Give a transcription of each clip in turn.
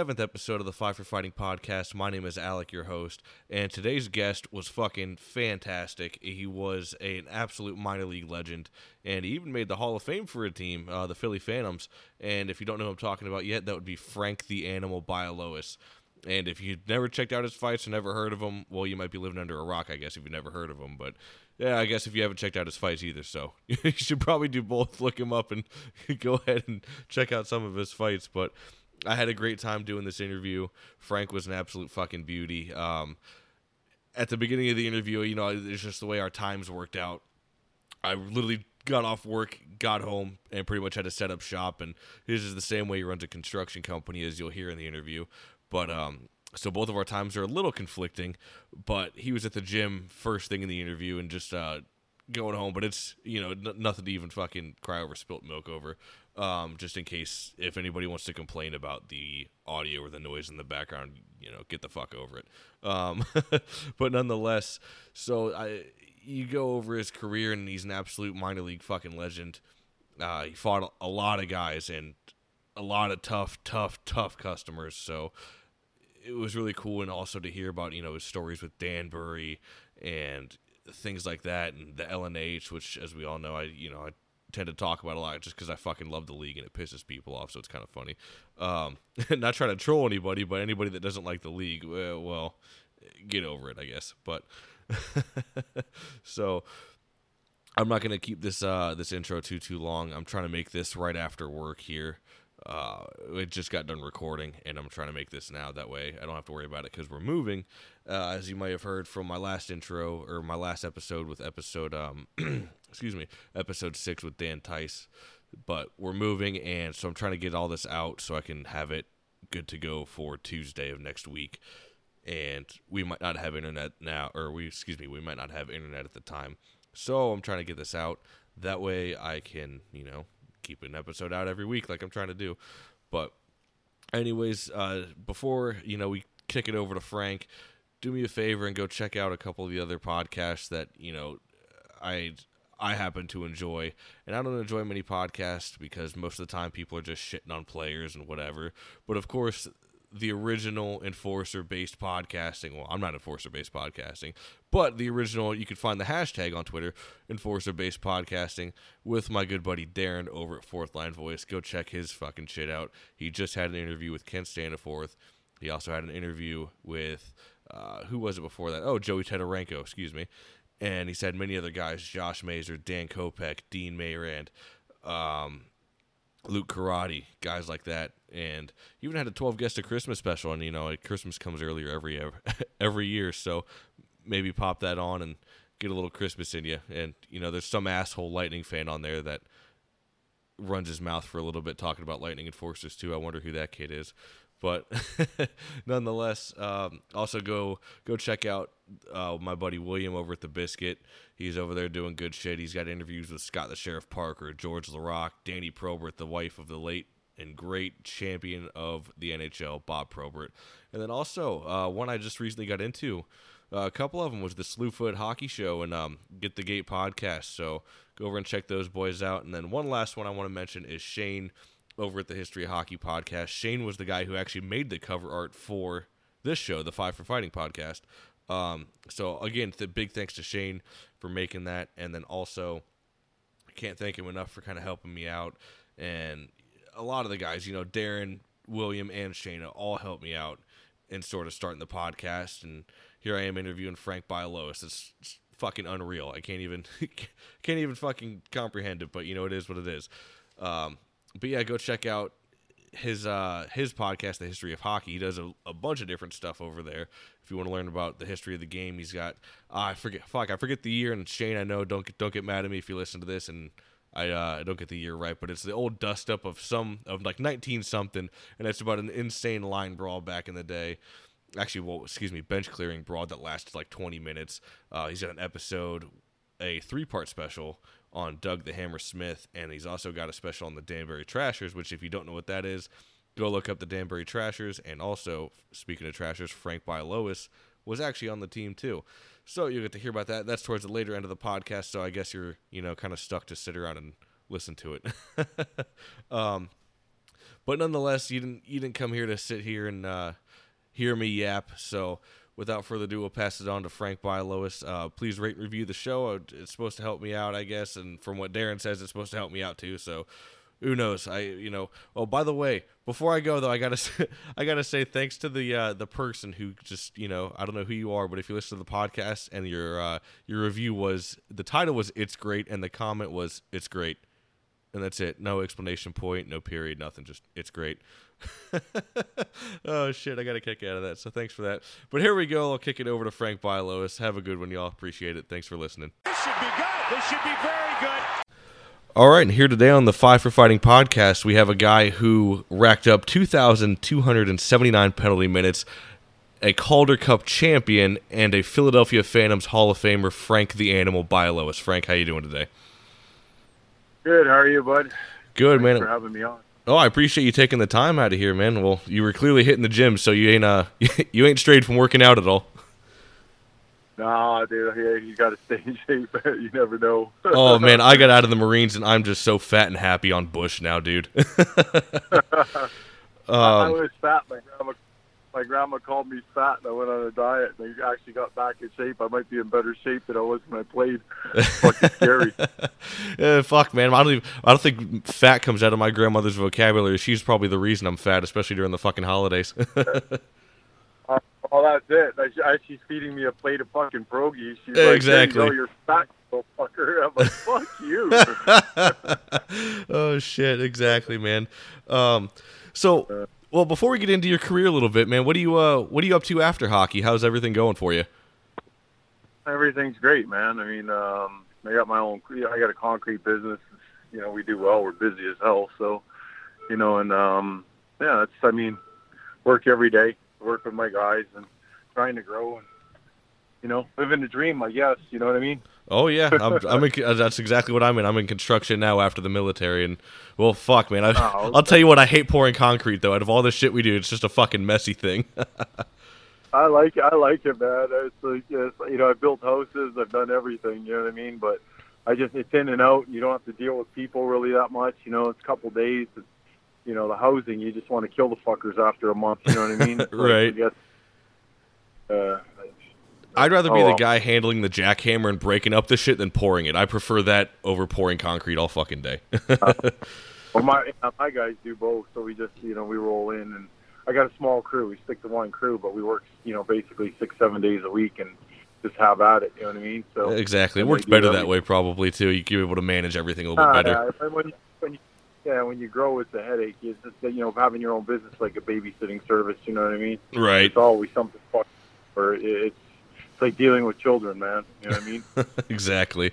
seventh episode of the Five for Fighting podcast. My name is Alec, your host, and today's guest was fucking fantastic. He was a, an absolute minor league legend, and he even made the Hall of Fame for a team, uh, the Philly Phantoms. And if you don't know who I'm talking about yet, that would be Frank the Animal Bialowas. And if you've never checked out his fights or never heard of him, well, you might be living under a rock, I guess, if you've never heard of him. But yeah, I guess if you haven't checked out his fights either, so you should probably do both. Look him up and go ahead and check out some of his fights. But I had a great time doing this interview. Frank was an absolute fucking beauty. Um, at the beginning of the interview, you know, it's just the way our times worked out. I literally got off work, got home, and pretty much had to set up shop. And his is the same way he runs a construction company, as you'll hear in the interview. But um, so both of our times are a little conflicting. But he was at the gym first thing in the interview and just uh, going home. But it's you know n- nothing to even fucking cry over spilt milk over. Um, just in case if anybody wants to complain about the audio or the noise in the background, you know, get the fuck over it. Um, but nonetheless, so I you go over his career and he's an absolute minor league fucking legend. Uh, he fought a lot of guys and a lot of tough, tough, tough customers. So it was really cool and also to hear about you know his stories with Danbury and things like that and the LNH, which as we all know, I you know I tend to talk about a lot just because I fucking love the league and it pisses people off, so it's kind of funny. Um, not trying to troll anybody, but anybody that doesn't like the league, well, well get over it, I guess. But so I'm not gonna keep this uh, this intro too too long. I'm trying to make this right after work here. Uh, it just got done recording, and I'm trying to make this now. That way, I don't have to worry about it because we're moving. Uh, as you might have heard from my last intro or my last episode with episode, um, excuse me, episode six with Dan Tice. But we're moving, and so I'm trying to get all this out so I can have it good to go for Tuesday of next week. And we might not have internet now, or we, excuse me, we might not have internet at the time. So I'm trying to get this out. That way I can, you know, keep an episode out every week like I'm trying to do. But anyways, uh, before you know we kick it over to Frank, do me a favor and go check out a couple of the other podcasts that you know I I happen to enjoy. And I don't enjoy many podcasts because most of the time people are just shitting on players and whatever. But of course, the original enforcer based podcasting. Well, I'm not enforcer based podcasting, but the original, you can find the hashtag on Twitter, enforcer based podcasting, with my good buddy Darren over at Fourth Line Voice. Go check his fucking shit out. He just had an interview with Kent Staniforth. He also had an interview with, uh, who was it before that? Oh, Joey Tetarenko, excuse me. And he's had many other guys Josh Mazer, Dan Kopech, Dean Mayrand. Um, Luke Karate, guys like that, and he even had a 12 guest a Christmas special, and you know, Christmas comes earlier every every year, so maybe pop that on and get a little Christmas in you. And you know, there's some asshole Lightning fan on there that runs his mouth for a little bit talking about Lightning Enforcers too. I wonder who that kid is, but nonetheless, um, also go go check out uh, my buddy William over at the Biscuit. He's over there doing good shit. He's got interviews with Scott the Sheriff Parker, Georges Laraque, Danny Probert, the wife of the late and great champion of the NHL, Bob Probert, and then also uh, one I just recently got into. Uh, a couple of them was the Slewfoot Hockey Show and um, Get the Gate podcast. So go over and check those boys out. And then one last one I want to mention is Shane over at the History of Hockey podcast. Shane was the guy who actually made the cover art for this show, the Five for Fighting podcast. Um, so again, the big thanks to Shane for making that, and then also I can't thank him enough for kind of helping me out. And a lot of the guys, you know, Darren, William, and Shayna all helped me out in sort of starting the podcast. And here I am interviewing Frank Bialowas. It's, it's fucking unreal. I can't even can't even fucking comprehend it, but you know it is what it is. Um, but yeah, go check out his uh his podcast, The History of Hockey. He does a, a bunch of different stuff over there. If you want to learn about the history of the game, he's got uh, I forget fuck I forget the year. And Shane, I know don't don't get mad at me if you listen to this and. I uh, I don't get the year right, but it's the old dust up of some of like nineteen something, and it's about an insane line brawl back in the day actually, well, excuse me, bench clearing brawl that lasted like 20 minutes. Uh, he's got an episode, a three part special on Doug the Hammer Smith, and he's also got a special on the Danbury Trashers, which, if you don't know what that is, go look up the Danbury Trashers. And also, speaking of Trashers, Frank Bialowas was actually on the team too. So you'll get to hear about that. That's towards the later end of the podcast. So I guess you're, you know, kind of stuck to sit around and listen to it. um, but nonetheless, you didn't you didn't come here to sit here and uh, hear me yap. So without further ado, we'll pass it on to Frank Bialowas. Uh, please rate and review the show. It's supposed to help me out, I guess, and from what Darren says, it's supposed to help me out too. So who knows? I you know. Oh, by the way, before I go though, I gotta say, I gotta say thanks to the uh, the person who just you know I don't know who you are, but if you listen to the podcast and your uh, your review was the title was it's great and the comment was it's great, and that's it. No explanation point, no period, nothing. Just it's great. oh shit, I got a kick out of that. So thanks for that. But here we go. I'll kick it over to Frank Bialowas. Have a good one, y'all. Appreciate it. Thanks for listening. This should be good. This should be very. All right, and here today on the Five for Fighting podcast, we have a guy who racked up 2,279 penalty minutes, a Calder Cup champion, and a Philadelphia Phantoms Hall of Famer, Frank the Animal Bialowas. Frank, how you doing today? Good. How are you, bud? Good, Thanks man. for having me on. Oh, I appreciate you taking the time out of here, man. Well, you were clearly hitting the gym, so you ain't uh you ain't strayed from working out at all. Nah, dude. Yeah, you got to stay in shape. you never know. Oh man, I got out of the Marines and I'm just so fat and happy on Bush now, dude. I um, was fat. My grandma, my grandma called me fat, and I went on a diet, and I actually got back in shape. I might be in better shape than I was when I played. Fucking scary. eh, fuck, man. I don't even. I don't think fat comes out of my grandmother's vocabulary. She's probably the reason I'm fat, especially during the fucking holidays. Oh, that's it. I, I, she's feeding me a plate of fucking pierogies. She's Exactly. like, you you're fat, little fucker. I'm like, fuck you. oh shit, exactly, man. Um, so, well, before we get into your career a little bit, man, what do you uh, what are you up to after hockey? How's everything going for you? Everything's great, man. I mean, um, I got my own. I got a concrete business. You know, we do well. We're busy as hell. So, you know, and um, yeah, it's. I mean, work every day. Work with my guys and trying to grow and you know, living the dream. I guess. You know what I mean? Oh yeah, I'm, I'm in, uh, that's exactly what I'm in. I'm in construction now after the military, and well, fuck, man. I, Oh, I'll tell you what, I hate pouring concrete though. Out of all the shit we do, it's just a fucking messy thing. I like. I like it, man. It's like, it's, you know, I've built houses. I've done everything. You know what I mean? But I just it's in and out. You don't have to deal with people really that much. You know, it's a couple days. It's, you know, the housing. You just want to kill the fuckers after a month. You know what I mean? It's like, Right. I uh, I'd rather be Oh, the guy handling the jackhammer and breaking up the shit than pouring it. I prefer that over pouring concrete all fucking day. Well, my uh, my guys do both, so we just you know we roll in, and I got a small crew. We stick to one crew, but we work you know basically six seven days a week and just have at it. You know what I mean? So exactly, it works better that way probably too. You can be able to manage everything a little bit better. yeah, when when you, yeah, when you grow, it's a headache. It's just that, you know having your own business like a babysitting service. You know what I mean? Right. It's always something. fuck- Or it's it's like dealing with children, man. You know what I mean? exactly.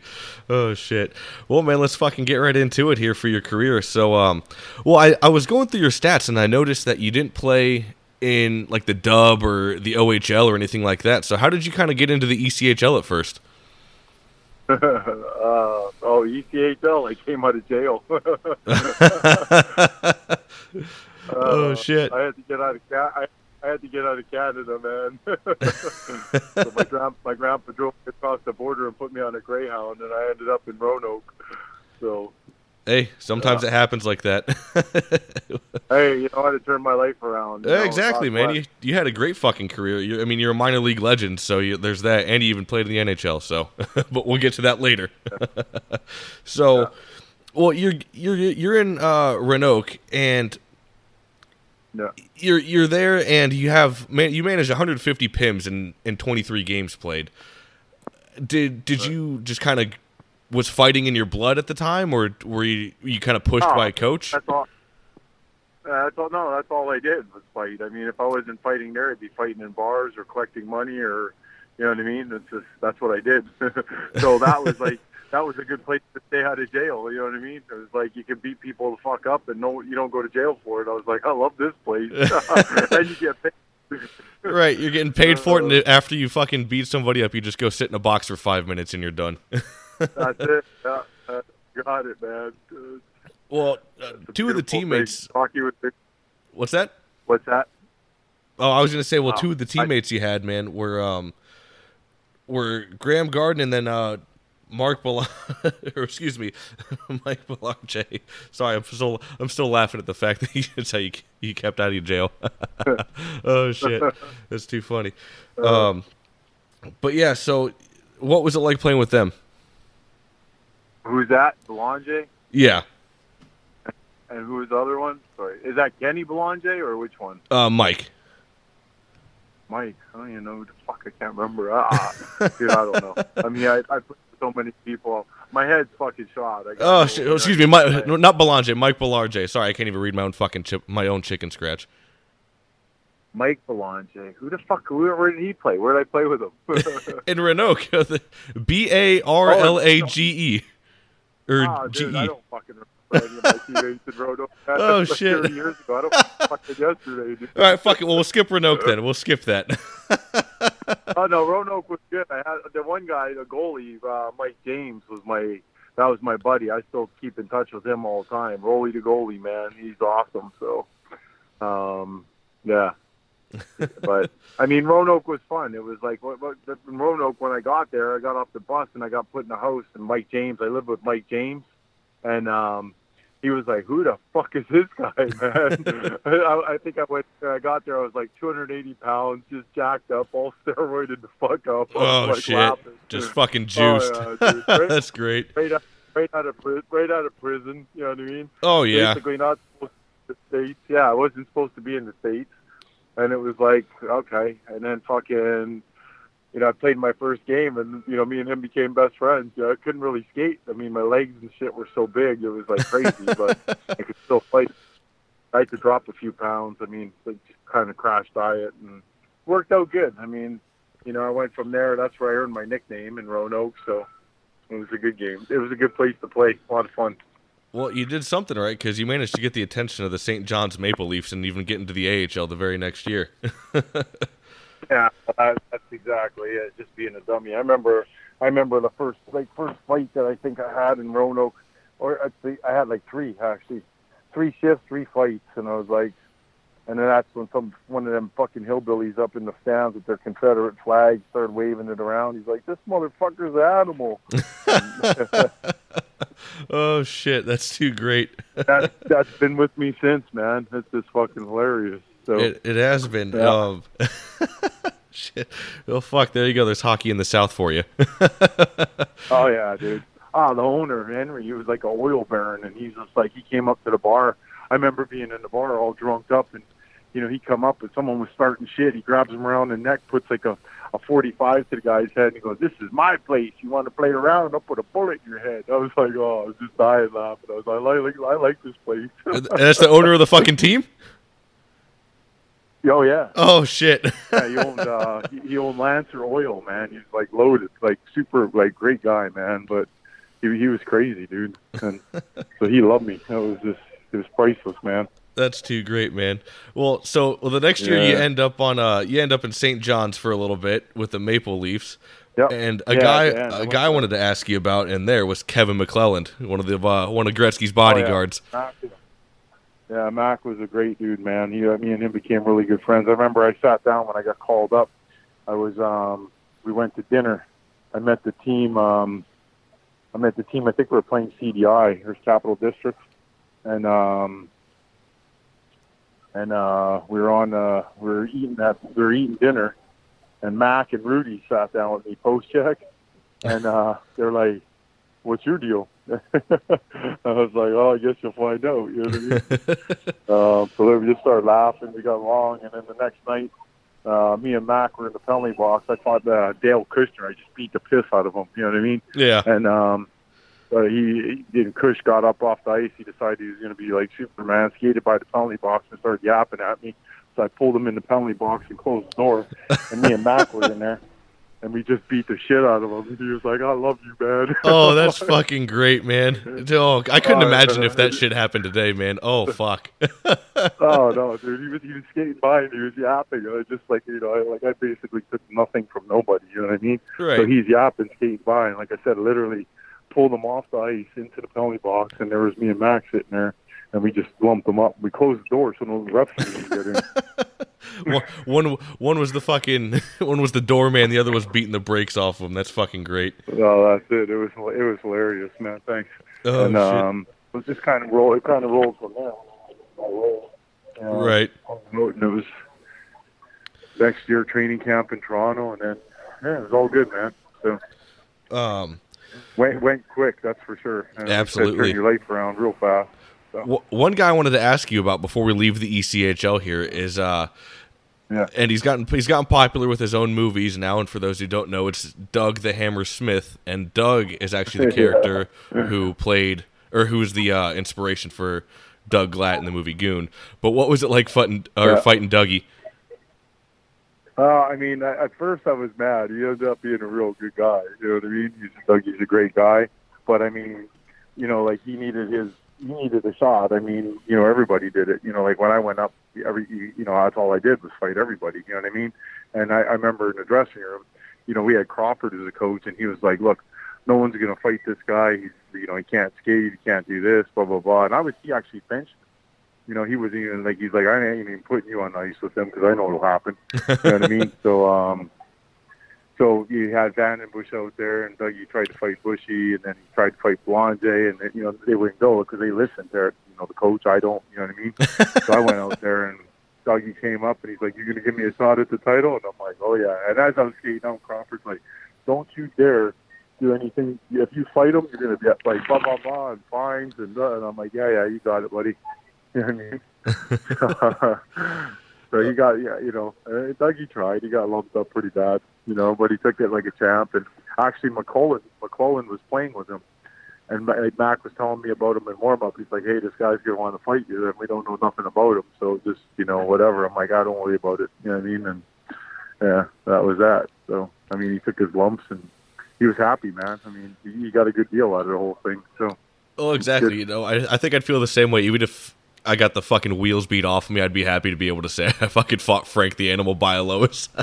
Oh shit. Well, man, let's fucking get right into it here for your career. So, um, well, I, I was going through your stats and I noticed that you didn't play in like the Dub or the OHL or anything like that. So, how did you kind of get into the ECHL at first? Uh, oh, ECHL. I came out of jail. oh Uh, shit. I had to get out of Ca- I, I had to get out of Canada, man. so my grand my grandpa drove me across the border and put me on a Greyhound, and I ended up in Roanoke. So Hey, sometimes it happens like that. hey, you know how to turn my life around. Yeah, know, exactly, man. You you had a great fucking career. you I mean, you're a minor league legend, so you, there's that, and you even played in the NHL. So, but we'll get to that later. so, Yeah. well, you're you're you're in uh, Roanoke, and Yeah. you're you're there, and you have man, you manage 150 pims in in 23 games played. Did did you just kind of was fighting in your blood at the time, or were you you kind of pushed Oh, by a coach? That's all. Uh, that's all. No, that's all I did was fight. I mean, if I wasn't fighting there, I'd be fighting in bars or collecting money, or you know what I mean. That's just that's what I did. so that was like that was a good place to stay out of jail. You know what I mean? It was like you can beat people the fuck up and no, you don't go to jail for it. I was like, I love this place. and you get paid. Right, you're getting paid for it, and after you fucking beat somebody up, you just go sit in a box for five minutes and you're done. That's it. Yeah, uh, got it, man. Uh, well, uh, two of the teammates. Hockey was. What's that? What's that? Oh, I was gonna say, well, two of the I- teammates you had, man, were um, were Graham Garden and then uh, Mark Bel- or excuse me, Mike Belange. Sorry, I'm still I'm still laughing at the fact that he, that's how you you kept out of jail. oh shit, that's too funny. Um, but yeah, so what was it like playing with them? Who's that? Belanger? Yeah, And who was the other one? Sorry. Is that Kenny Belanger or which one? uh, Mike. Mike. I don't even know who the fuck. I can't remember. Ah, dude, I don't know. I mean, I, I put so many people. My head's fucking shot. I Oh, shit, oh, excuse me, Mike, no, not Belange, Mike Belange. Sorry, I can't even read my own fucking chip, my own chicken scratch. Mike Belanger. Who the fuck? Where, where did he play? Where did I play with him? In Renault, B A R L A G E or G dude, I don't fucking remember any of my teammates in Roanoke. That Oh, like shit. 30 years ago. I don't fucking yesterday, dude. All right, fuck it. Well, we'll skip Renault then. We'll skip that. Oh no, Roanoke was good. I had the one guy, the goalie, uh, Mike James, was my that was my buddy. I still keep in touch with him all the time. Rolly the goalie, man, he's awesome. So, um, yeah. But I mean, Roanoke was fun. It was like what, what, in Roanoke when I got there, I got off the bus and I got put in a house. And Mike James, I lived with Mike James, and um, he was like, "Who the fuck is this guy, man?" I, I think I went. I got there. I was like 280 pounds, just jacked up, all steroided the fuck up. Oh like, shit! laughing. Just fucking Oh, juiced. yeah. Right- That's great. right out, right out of prison, right out of prison. You know what I mean? Oh yeah. Basically, not supposed to be in the states. Yeah, I wasn't supposed to be in the states, and it was like okay. And then fucking, you know, I played my first game, and you know, me and him became best friends. You know, I couldn't really skate. I mean, my legs and shit were so big, it was like crazy, but I could still fight. I had to drop a few pounds. I mean, like, kind of crash diet, and worked out good. I mean, you know, I went from there. That's where I earned my nickname in Roanoke. So it was a good game. It was a good place to play. A lot of fun. Well, you did something right because you managed to get the attention of the St. John's Maple Leafs and even get into the AHL the very next year. Yeah, that's exactly it. Just being a dummy. I remember, I remember the first like first fight that I think I had in Roanoke, or actually I had like three actually, three shifts, three fights, and I was like, and then that's when some one of them fucking hillbillies up in the stands with their Confederate flag started waving it around. He's like, "This motherfucker's an animal." oh shit, that's too great. that that's been with me since, man. It's just fucking hilarious. So It, it has been. Yeah. Um, shit. Well, fuck. There you go. There's hockey in the South for you. Oh yeah, dude. Ah, the owner Henry, he was like a oil baron, and he's just like he came up to the bar. I remember being in the bar all drunk up, and you know he come up and someone was starting shit. He grabs him around the neck, puts like a a 45 to the guy's head, and he goes, "This is my place. You want to play around? I'll put a bullet in your head." I was like, "Oh, I was just dying laughing." I was like, "I like I like this place." And that's the owner of the fucking team. oh yeah, Oh shit. yeah. He owned uh, he, he owned Lancer Oil, man. He's like loaded, like super, like great guy, man. But he he was crazy, dude. And so he loved me. It was just it was priceless, man. That's too great, man. Well, so well, the next year you end up on uh you end up in St. John's for a little bit with the Maple Leafs. Yep. And a Yeah, guy yeah, I a guy there. wanted to ask you about in there was Kevin McClelland, one of the uh, one of Gretzky's bodyguards. Mac, yeah, Mac was a great dude, man. He, me and him became really good friends. I remember I sat down when I got called up. I was, um, we went to dinner. I met the team. Um, I met the team. I think we were playing CDI, or Capital District, and um, and uh, we were on. Uh, we were eating that. We were eating dinner, and Mac and Rudy sat down with me post check, and uh, they're like, "What's your deal?" I was like, "Oh, I guess you'll find out." You know what I mean? Um, so we just started laughing. We got along, and then the next night, uh, me and Mac were in the penalty box. I fought uh, Dale Kushner. I just beat the piss out of him. You know what I mean? yeah. And um, uh, he, he Kush got up off the ice. He decided he was going to be like Superman, skated by the penalty box and started yapping at me. So I pulled him in the penalty box and closed the door. And me and Mac were in there, and we just beat the shit out of him. He was like, "I love you, man." Oh, that's fucking great, man. Oh, I couldn't Oh, imagine if that shit happened today, man. Oh fuck. oh no, dude, he was he was skating by and he was yapping. I was just like you know, I, like I basically took nothing from nobody. You know what I mean? So he's yapping, skating by, and like I said, literally pulled him off the ice into the penalty box, and there was me and Max sitting there, and we just lumped them up. We closed the door so no refs didn't get in. one, one one was the fucking one was the doorman, the other was beating the brakes off of him. That's fucking great. Oh, that's it. It was it was hilarious, man. Thanks. Oh and shit! um, it was just kind of roll. It kind of rolled from there. Uh, right. And it was next year training camp in Toronto, and then yeah, it was all good, man. So Um, went went quick, that's for sure. And Absolutely. Turn your life around real fast. w- one guy I wanted to ask you about before we leave the ECHL here is uh. Yeah. And he's gotten he's gotten popular with his own movies now. And for those who don't know, it's Doug the Hammer Smith, and Doug is actually the Yeah. character who played or who was the uh, inspiration for Doug Glatt in the movie Goon. But what was it like fighting or Yeah. fighting Dougie? Uh, I mean, at first I was mad. He ended up being a real good guy. You know what I mean? He's like he's a great guy, but I mean, you know, like he needed his he needed a shot. I mean, you know, everybody did it. You know, like when I went up, every you know, that's all I did was fight everybody. You know what I mean? And I, I remember in the dressing room, you know, we had Crawford as a coach, and he was like, "Look, no one's going to fight this guy. He's you know, he can't skate, he can't do this, blah blah blah." And I was he actually benched. You know, he was even like he's like, "I ain't even putting you on ice with him because I know what'll happen." you know what I mean? So, um, so you had VandenBussche out there, and Dougie tried to fight Bushy, and then he tried to fight Blonde, and then, you know they wouldn't go because they listened to you know the coach. I don't, you know what I mean? so I went out there, and Dougie came up, and he's like, "You're gonna give me a shot at the title?" And I'm like, "Oh yeah." And as I was skating down, Crawford's like, "Don't you dare." Do anything? If you fight him, you're gonna get like blah blah blah and fines and uh, and I'm like, yeah yeah, you got it, buddy. You know what I mean? So he got, yeah, you know, uh, Dougie tried. He got lumped up pretty bad, you know, but he took it like a champ. And actually, McCullen, McCullen was playing with him, and Mac was telling me about him in warm up. He's like, "Hey, this guy's gonna want to fight you, and we don't know nothing about him, so just, you know, whatever." I'm like, "I don't worry about it." You know what I mean? And yeah, that was that. So I mean, he took his lumps, and he was happy, man. I mean, he, he got a good deal out of the whole thing. So Oh, exactly. Good. You know, I, I think I'd feel the same way. Even if I got the fucking wheels beat off me, I'd be happy to be able to say I fucking fought Frank the Animal Bialowas.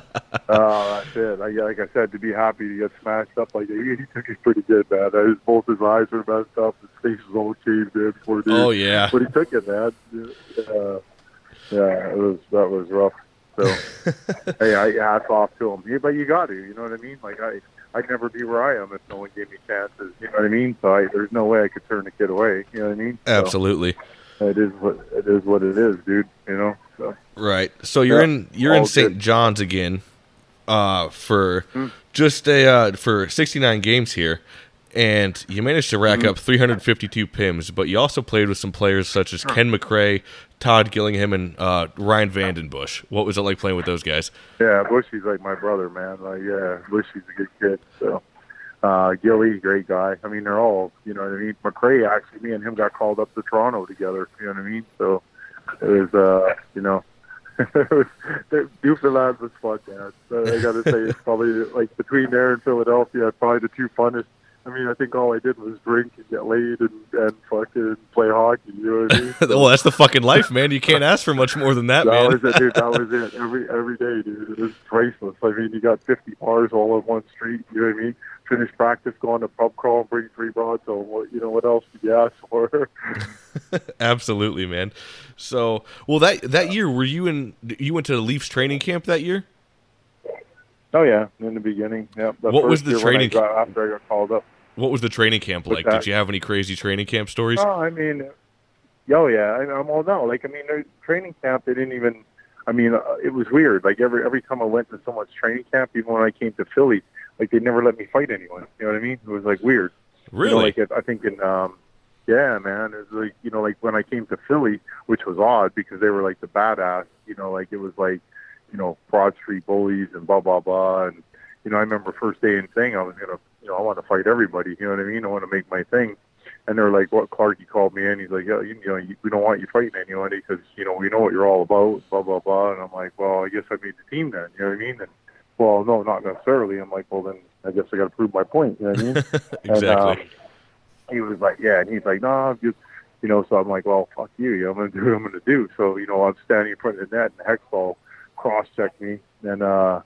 Oh, that's it. I, like I said, to be happy to get smashed up like that, he, he took it pretty good, man. His, both his eyes were messed up. His face was all caved in. Poor dude. oh yeah. But he took it, man. Uh, yeah, it was that was rough. So, hey, I hats off to him. Yeah, but you got to, you know what I mean? Like I, I'd never be where I am if no one gave me chances. You know what I mean? So I, there's no way I could turn the kid away. You know what I mean? So, Absolutely. It is what it is. What it is, dude. You know. So Right. So you're Yeah, in you're in St. John's again, uh, for Hmm. just a uh, for 69 games here, and you managed to rack up 352 pims. But you also played with some players such as Ken McRae, Todd Gillingham, and uh, Ryan VandenBussche. What was it like playing with those guys? Yeah, Bushy's like my brother, man. Like, yeah, Bushy's a good kid. So, uh, Gilly, great guy. I mean, they're all, you know what I mean. McRae, actually, me and him got called up to Toronto together. You know what I mean? So, it was, uh, you know, it was, Newfoundland was fun, man. So I got to say, it's probably like between there and Philadelphia, probably the two funnest. I mean, I think all I did was drink and get laid and, and fucking play hockey. You know what I mean? well, that's the fucking life, man. You can't ask for much more than that, man. That man. was it, dude. That was it. Every every day, dude. It was priceless. I mean, you got 50 bars all on one street. You know what I mean? Finish practice, go on the pub crawl, and bring three broads home. What you know? What else did you ask for? Absolutely, man. So, well, that that year, were you in? You went to the Leafs training camp that year? oh yeah, in the beginning. Yeah. The What was the training- got- after I got called up? What was the training camp like? Did you have any crazy training camp stories? Oh, I mean, oh yeah. I, I'm all no. Like I mean, their training camp. They didn't even. I mean, uh, it was weird. Like every every time I went to someone's training camp, even when I came to Philly, like they never let me fight anyone. You know what I mean? It was like weird. Really? You know, like it, I think in um, yeah, man. It's like you know, like when I came to Philly, which was odd because they were like the badass. You know, like it was like you know Broad Street bullies and blah blah blah. And you know, I remember first day in thing, I was gonna, you know, I want to fight everybody. You know what I mean? I want to make my thing. And they're like, "What?" Clarke, he called me in. He's like, "Yeah, you, you know, you, we don't want you fighting anyone because you know we know what you're all about." Blah blah blah. And I'm like, "Well, I guess I made the team then." You know what I mean? And well, no, not necessarily. I'm like, "Well, then I guess I got to prove my point." You know what I mean? exactly. And, um, he was like, yeah, and he's like, no, I'm just, you know, so I'm like, well, fuck you, you know, I'm going to do what I'm going to do. So, you know, I'm standing in front of the net and Hextall cross-checked me and, uh,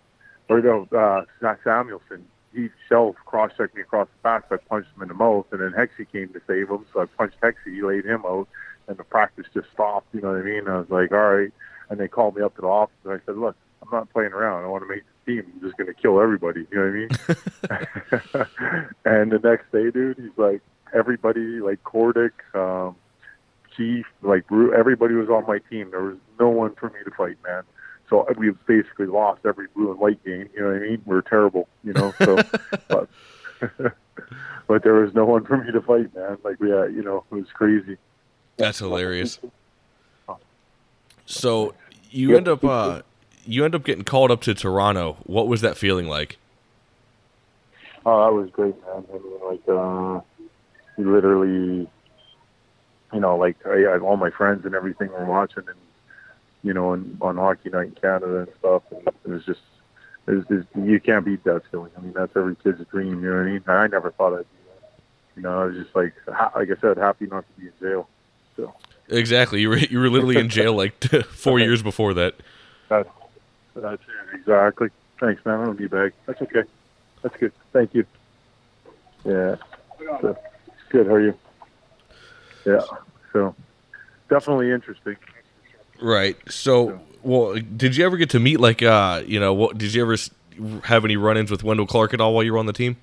or no, uh, Samuelsson, he shelf cross-checked me across the back, so I punched him in the mouth and then Hexy came to save him. So I punched Hexy, he laid him out. and the practice just stopped. You know what I mean? I was like, all right. And they called me up to the office, and I said, look, I'm not playing around. I want to make team. I'm just going to kill everybody. You know what I mean? and the next day, dude, he's like, everybody, like Kordic, um, Chief, like everybody was on my team. There was no one for me to fight, man. So we basically lost every blue and white game. You know what I mean? We are terrible, you know. So, but but there was no one for me to fight, man. Like we, had, you know, it was crazy. That's hilarious. So you end up uh, you end up getting called up to Toronto. What was that feeling like? Oh, that was great, man. I mean, like, uh, literally, you know, like I, I, all my friends and everything were watching, and you know, and on Hockey Night in Canada and stuff. And it was just, it was, you can't beat that feeling. I mean, that's every kid's dream. You know what I mean? I never thought I'd do that. You know, I was just like, like I said, happy not to be in jail. So. Exactly. You were you were literally in jail like four years before that. That's that's it. Exactly. Thanks, man. I'll be back. That's okay. That's good. Thank you. Yeah. So, good. How are you? Yeah. So definitely interesting. Right. So, well, did you ever get to meet like uh, you know, what did you ever have any run-ins with Wendel Clark at all while you were on the team?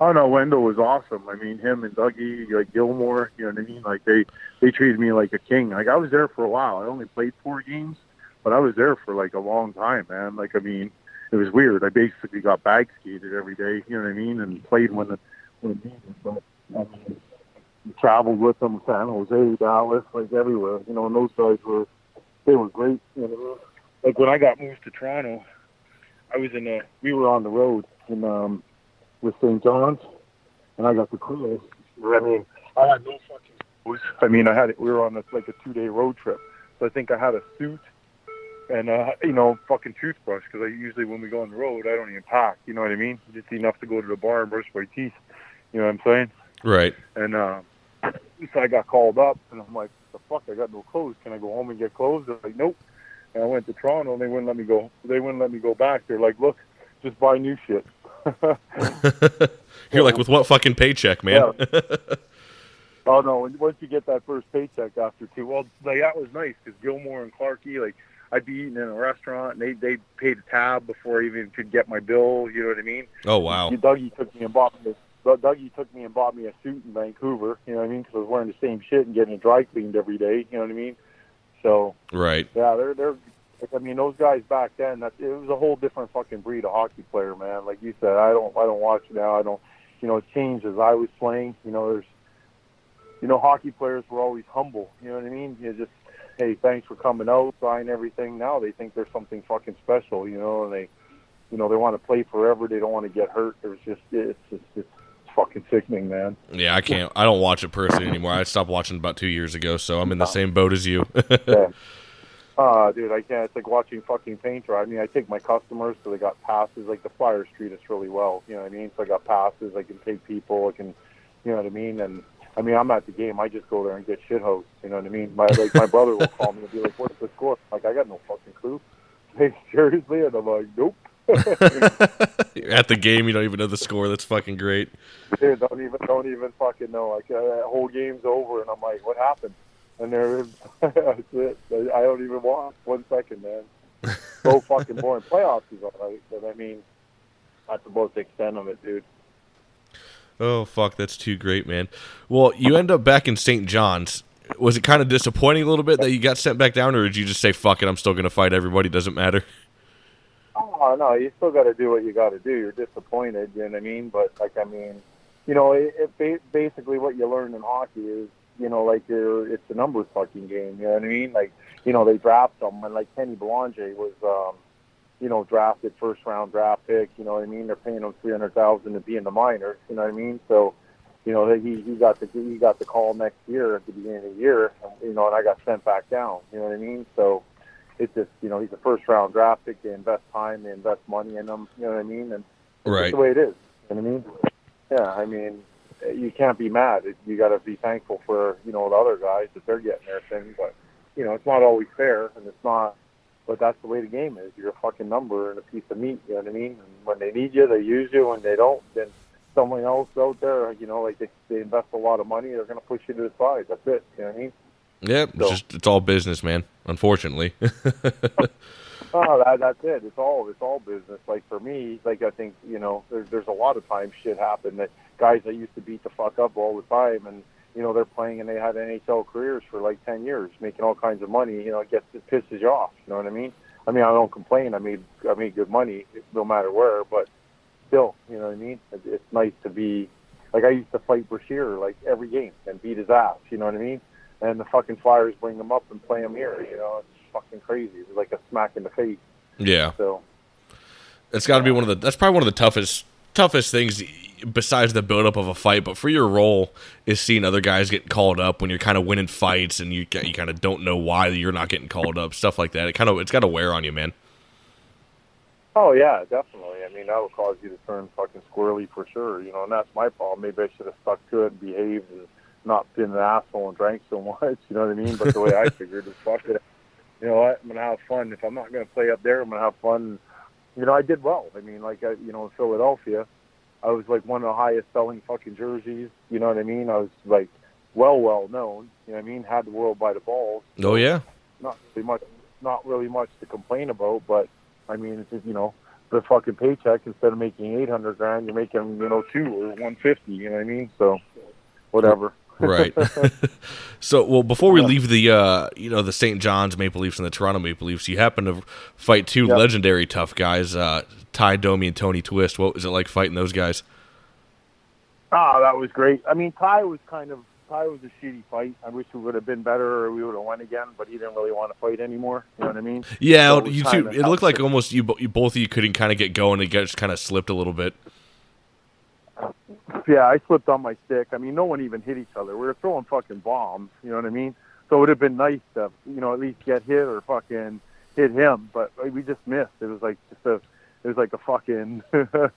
Oh no, Wendell was awesome. I mean, him and Dougie, like Gilmour, you know what I mean? Like they they treated me like a king. Like I was there for a while. I only played four games, but I was there for like a long time, man. Like I mean, it was weird. I basically got bag skated every day, you know what I mean, and played when the when it needed. But I mean, traveled with them, San Jose, Dallas, like everywhere. You know, and those guys were they were great. You know, like when I got moved to Toronto, I was in a we were on the road in um with St. John's, and I got the cruise. I mean, I had no fucking. I mean, I had it. We were on a, like a two day road trip, so I think I had a suit and uh, you know, fucking toothbrush because I usually when we go on the road, I don't even pack. You know what I mean? Just enough to go to the bar and brush my teeth. You know what I'm saying? Right. And uh, so I got called up, and I'm like, "The fuck? I got no clothes. Can I go home and get clothes?" They're like, "Nope." And I went to Toronto, and they wouldn't let me go. They wouldn't let me go back. They're like, "Look, just buy new shit." You're like, with what fucking paycheck, man? Yeah. oh no! Once you get that first paycheck after two, well, like that was nice because Gilmour and Clarky, like I'd be eating in a restaurant and they they paid a tab before I even could get my bill. You know what I mean? Oh wow! Dougie took me and bought me. Dougie took me and bought me a suit in Vancouver. You know what I mean? Because I was wearing the same shit and getting it dry cleaned every day. You know what I mean? So right. Yeah, they're they're. I mean, those guys back then. That it was a whole different fucking breed of hockey player, man. Like you said, I don't I don't watch it now. I don't. You know, it changed as I was playing. You know, there's. You know, hockey players were always humble. You know what I mean? You just hey, thanks for coming out, sign everything. Now they think there's something fucking special, you know, and they, you know, they want to play forever. They don't want to get hurt. There's just it's just it's fucking sickening, man. Yeah, I can't. I don't watch it personally anymore. I stopped watching about two years ago, so I'm in the same boat as you. yeah. Uh, dude, I can't. It's like watching fucking paint dry. I mean, I take my customers, so they got passes. Like the Flyers treat us really well. You know what I mean? So I got passes. I can take people. I can, you know what I mean? And I mean, I'm at the game. I just go there and get shit hosed. You know what I mean? My like my brother will call me and be like, "What's the score?" I'm like, I got no fucking clue. Hey, seriously? And I'm like, nope. at the game, you don't even know the score. That's fucking great. Dude, don't even don't even fucking know. Like uh, that whole game's over, and I'm like, what happened? And there, that's it. I don't even watch one second, man. So fucking boring. Playoffs is alright, but I mean, that's about the extent of it, dude. Oh fuck, that's too great, man. Well, you end up back in St. John's. Was it kind of disappointing a little bit that you got sent back down, or did you just say "fuck it"? I'm still gonna fight everybody. Doesn't matter. Oh no, you still got to do what you got to do. You're disappointed, you know what I mean? But like, I mean, you know, it, it basically what you learn in hockey is, you know, like you're, it's a numbers fucking game. You know what I mean? Like, you know, they draft someone like Kenny Belanger was. um you know, drafted first round draft pick. You know what I mean? They're paying him three hundred thousand to be in the minors. You know what I mean? So, you know, he he got the he got the call next year at the beginning of the year. You know, and I got sent back down. You know what I mean? So, it's just you know he's a first round draft pick. They invest time, they invest money in him. You know what I mean? And right. the way it is. You know what I mean? Yeah, I mean, you can't be mad. You got to be thankful for you know the other guys that they're getting their thing, but you know it's not always fair, and it's not but that's the way the game is. You're a fucking number and a piece of meat. You know what I mean? And when they need you, they use you. When they don't, then someone else out there, you know, like they, they invest a lot of money, they're going to push you to the side. That's it. You know what I mean? Yep, it's just it's all business, man. Unfortunately. Oh, that, that's it. It's all it's all business. Like for me, like I think you know, there's there's a lot of times shit happen that guys that used to beat the fuck up all the time, and you know they're playing and they had NHL careers for like ten years, making all kinds of money. You know, it gets it pisses you off. You know what I mean? I mean, I don't complain. I made I made good money no matter where, but still, you know what I mean? It, it's nice to be like I used to fight Brashear like every game and beat his ass. You know what I mean? And the fucking Flyers bring him up and play him here. You know, it's fucking crazy. It's like a smack in the face. yeah. So It's got to be one of the. That's probably one of the toughest toughest things besides the buildup of a fight. But for your role is seeing other guys get called up when you're kind of winning fights and you you kind of don't know why you're not getting called up. Stuff like that. It kind of it's got to wear on you, man. Oh yeah, definitely. I mean, that will cause you to turn fucking squirrely for sure. You know, and that's my problem. Maybe I should have stuck to it and behaved and not been an asshole and drank so much. You know what I mean? But the way I figured is fuck it. You know what? I'm gonna have fun. If I'm not gonna play up there, I'm gonna have fun. You know, I did well. I mean, like I, you know, in Philadelphia, I was like one of the highest selling fucking jerseys. You know what I mean? I was like well, well known. You know what I mean? Had the world by the balls Oh yeah. not really much, not really much to complain about. But I mean, it's just, you know, the fucking paycheck instead of making eight hundred grand, you're making you know two or one fifty. You know what I mean? So whatever. Right. so, well, before we leave the uh, you know the St. John's Maple Leafs and the Toronto Maple Leafs, you happen to fight two Yep. legendary tough guys, uh, Tie Domi and Tony Twist. What was it like fighting those guys? Ah, that was great. I mean, Tie was kind of Tie was a shitty fight. I wish we would have been better or we would have won again, but he didn't really want to fight anymore. You know what I mean? Yeah, So you two. It looked like almost you, you both of you couldn't kind of get going. It just kind of slipped a little bit. Yeah, I slipped on my stick. I mean, no one even hit each other. We were throwing fucking bombs. You know what I mean? So it would have been nice to, you know, at least get hit or fucking hit him. But we just missed. It was like just a, it was like a fucking, you know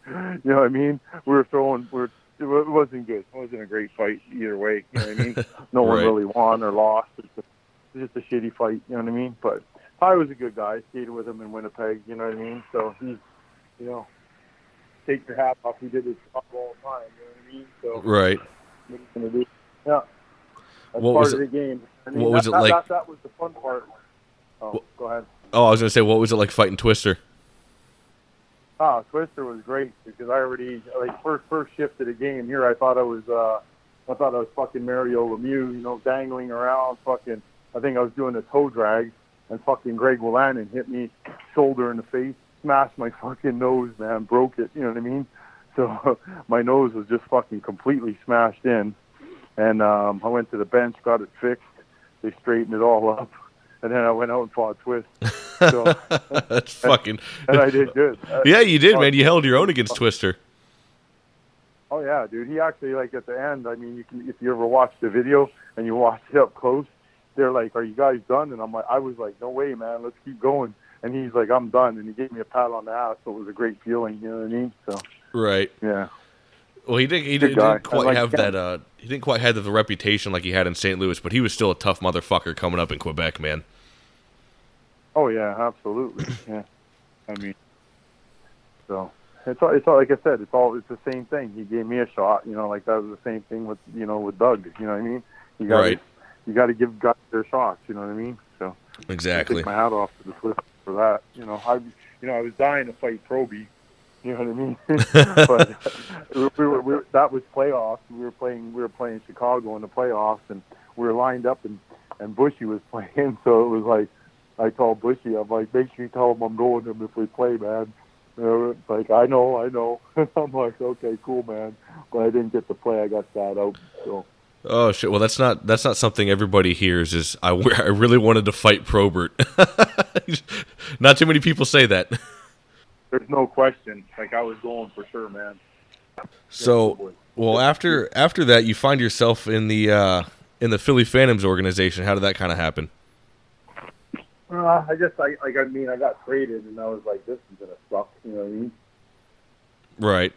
what I mean? We were throwing. We were. It wasn't good. It wasn't a great fight either way. You know what I mean? No one really won or lost. It's just, it was just a shitty fight. You know what I mean? But Tie was a good guy. I skated with him in Winnipeg. You know what I mean? So he's, you know, take your hat off. He did his job all the time. You know what I mean? So Right. what are gonna do? Yeah. That's What part was of it- the game. I mean, what was that, it that, like- That, that was the fun part. Oh, go ahead. Oh, I was gonna say, what was it like fighting Twister? Ah, Twister was great because I already like first first shift of the game here. I thought I was uh, I thought I was fucking Mario Lemieux, you know, dangling around. Fucking, I think I was doing a toe drag, and fucking Greg Willanen hit me shoulder in the face, smashed my fucking nose, man, broke it. You know what I mean? So my nose was just fucking completely smashed in, and um, I went to the bench, got it fixed. They straightened it all up, and then I went out and fought Twist, So- That's fucking. and I did good. Uh, Yeah, you did, man. You held your own against Twister. Oh yeah, dude. He actually like at the end. I mean, you can if you ever watch the video and you watch it up close, they're like, "Are you guys done?" And I'm like, I was like, "No way, man. Let's keep going." And he's like, "I'm done," and he gave me a pat on the ass. So it was a great feeling. You know what I mean? So Right. yeah. Well, he didn't. He didn't, didn't quite like have that. Uh, he didn't quite have the reputation like he had in St. Louis, but he was still a tough motherfucker coming up in Quebec, man. Oh yeah, absolutely. Yeah. I mean, so it's all, it's all like I said. It's all it's the same thing. He gave me a shot. You know, like that was the same thing with you know with Doug. You know what I mean? You got Right. you got to give guys their shots. You know what I mean? So. I Exactly. take my hat off to the Swiss for that. You know, I, you know, I was dying to fight Proby. You know what I mean? but we were, we were, that was playoffs. We were playing, we were playing Chicago in the playoffs, and we were lined up, and and Bushy was playing. So it was like, I told Bushy, I'm like, make sure you tell him I'm going him if we play, man. You know, like I know, I know. I'm like, okay, cool, man. But I didn't get to play. I got sat out. So Oh shit! Well, that's not that's not something everybody hears. Is I, I really wanted to fight Probert. not too many people say that. there's no question. Like I was going for sure, man. So, well, after after that, you find yourself in the uh, in the Philly Phantoms organization. How did that kind of happen? Uh, I just, I, like, I mean, I got traded, and I was like, this is gonna suck. You know what I mean? Right.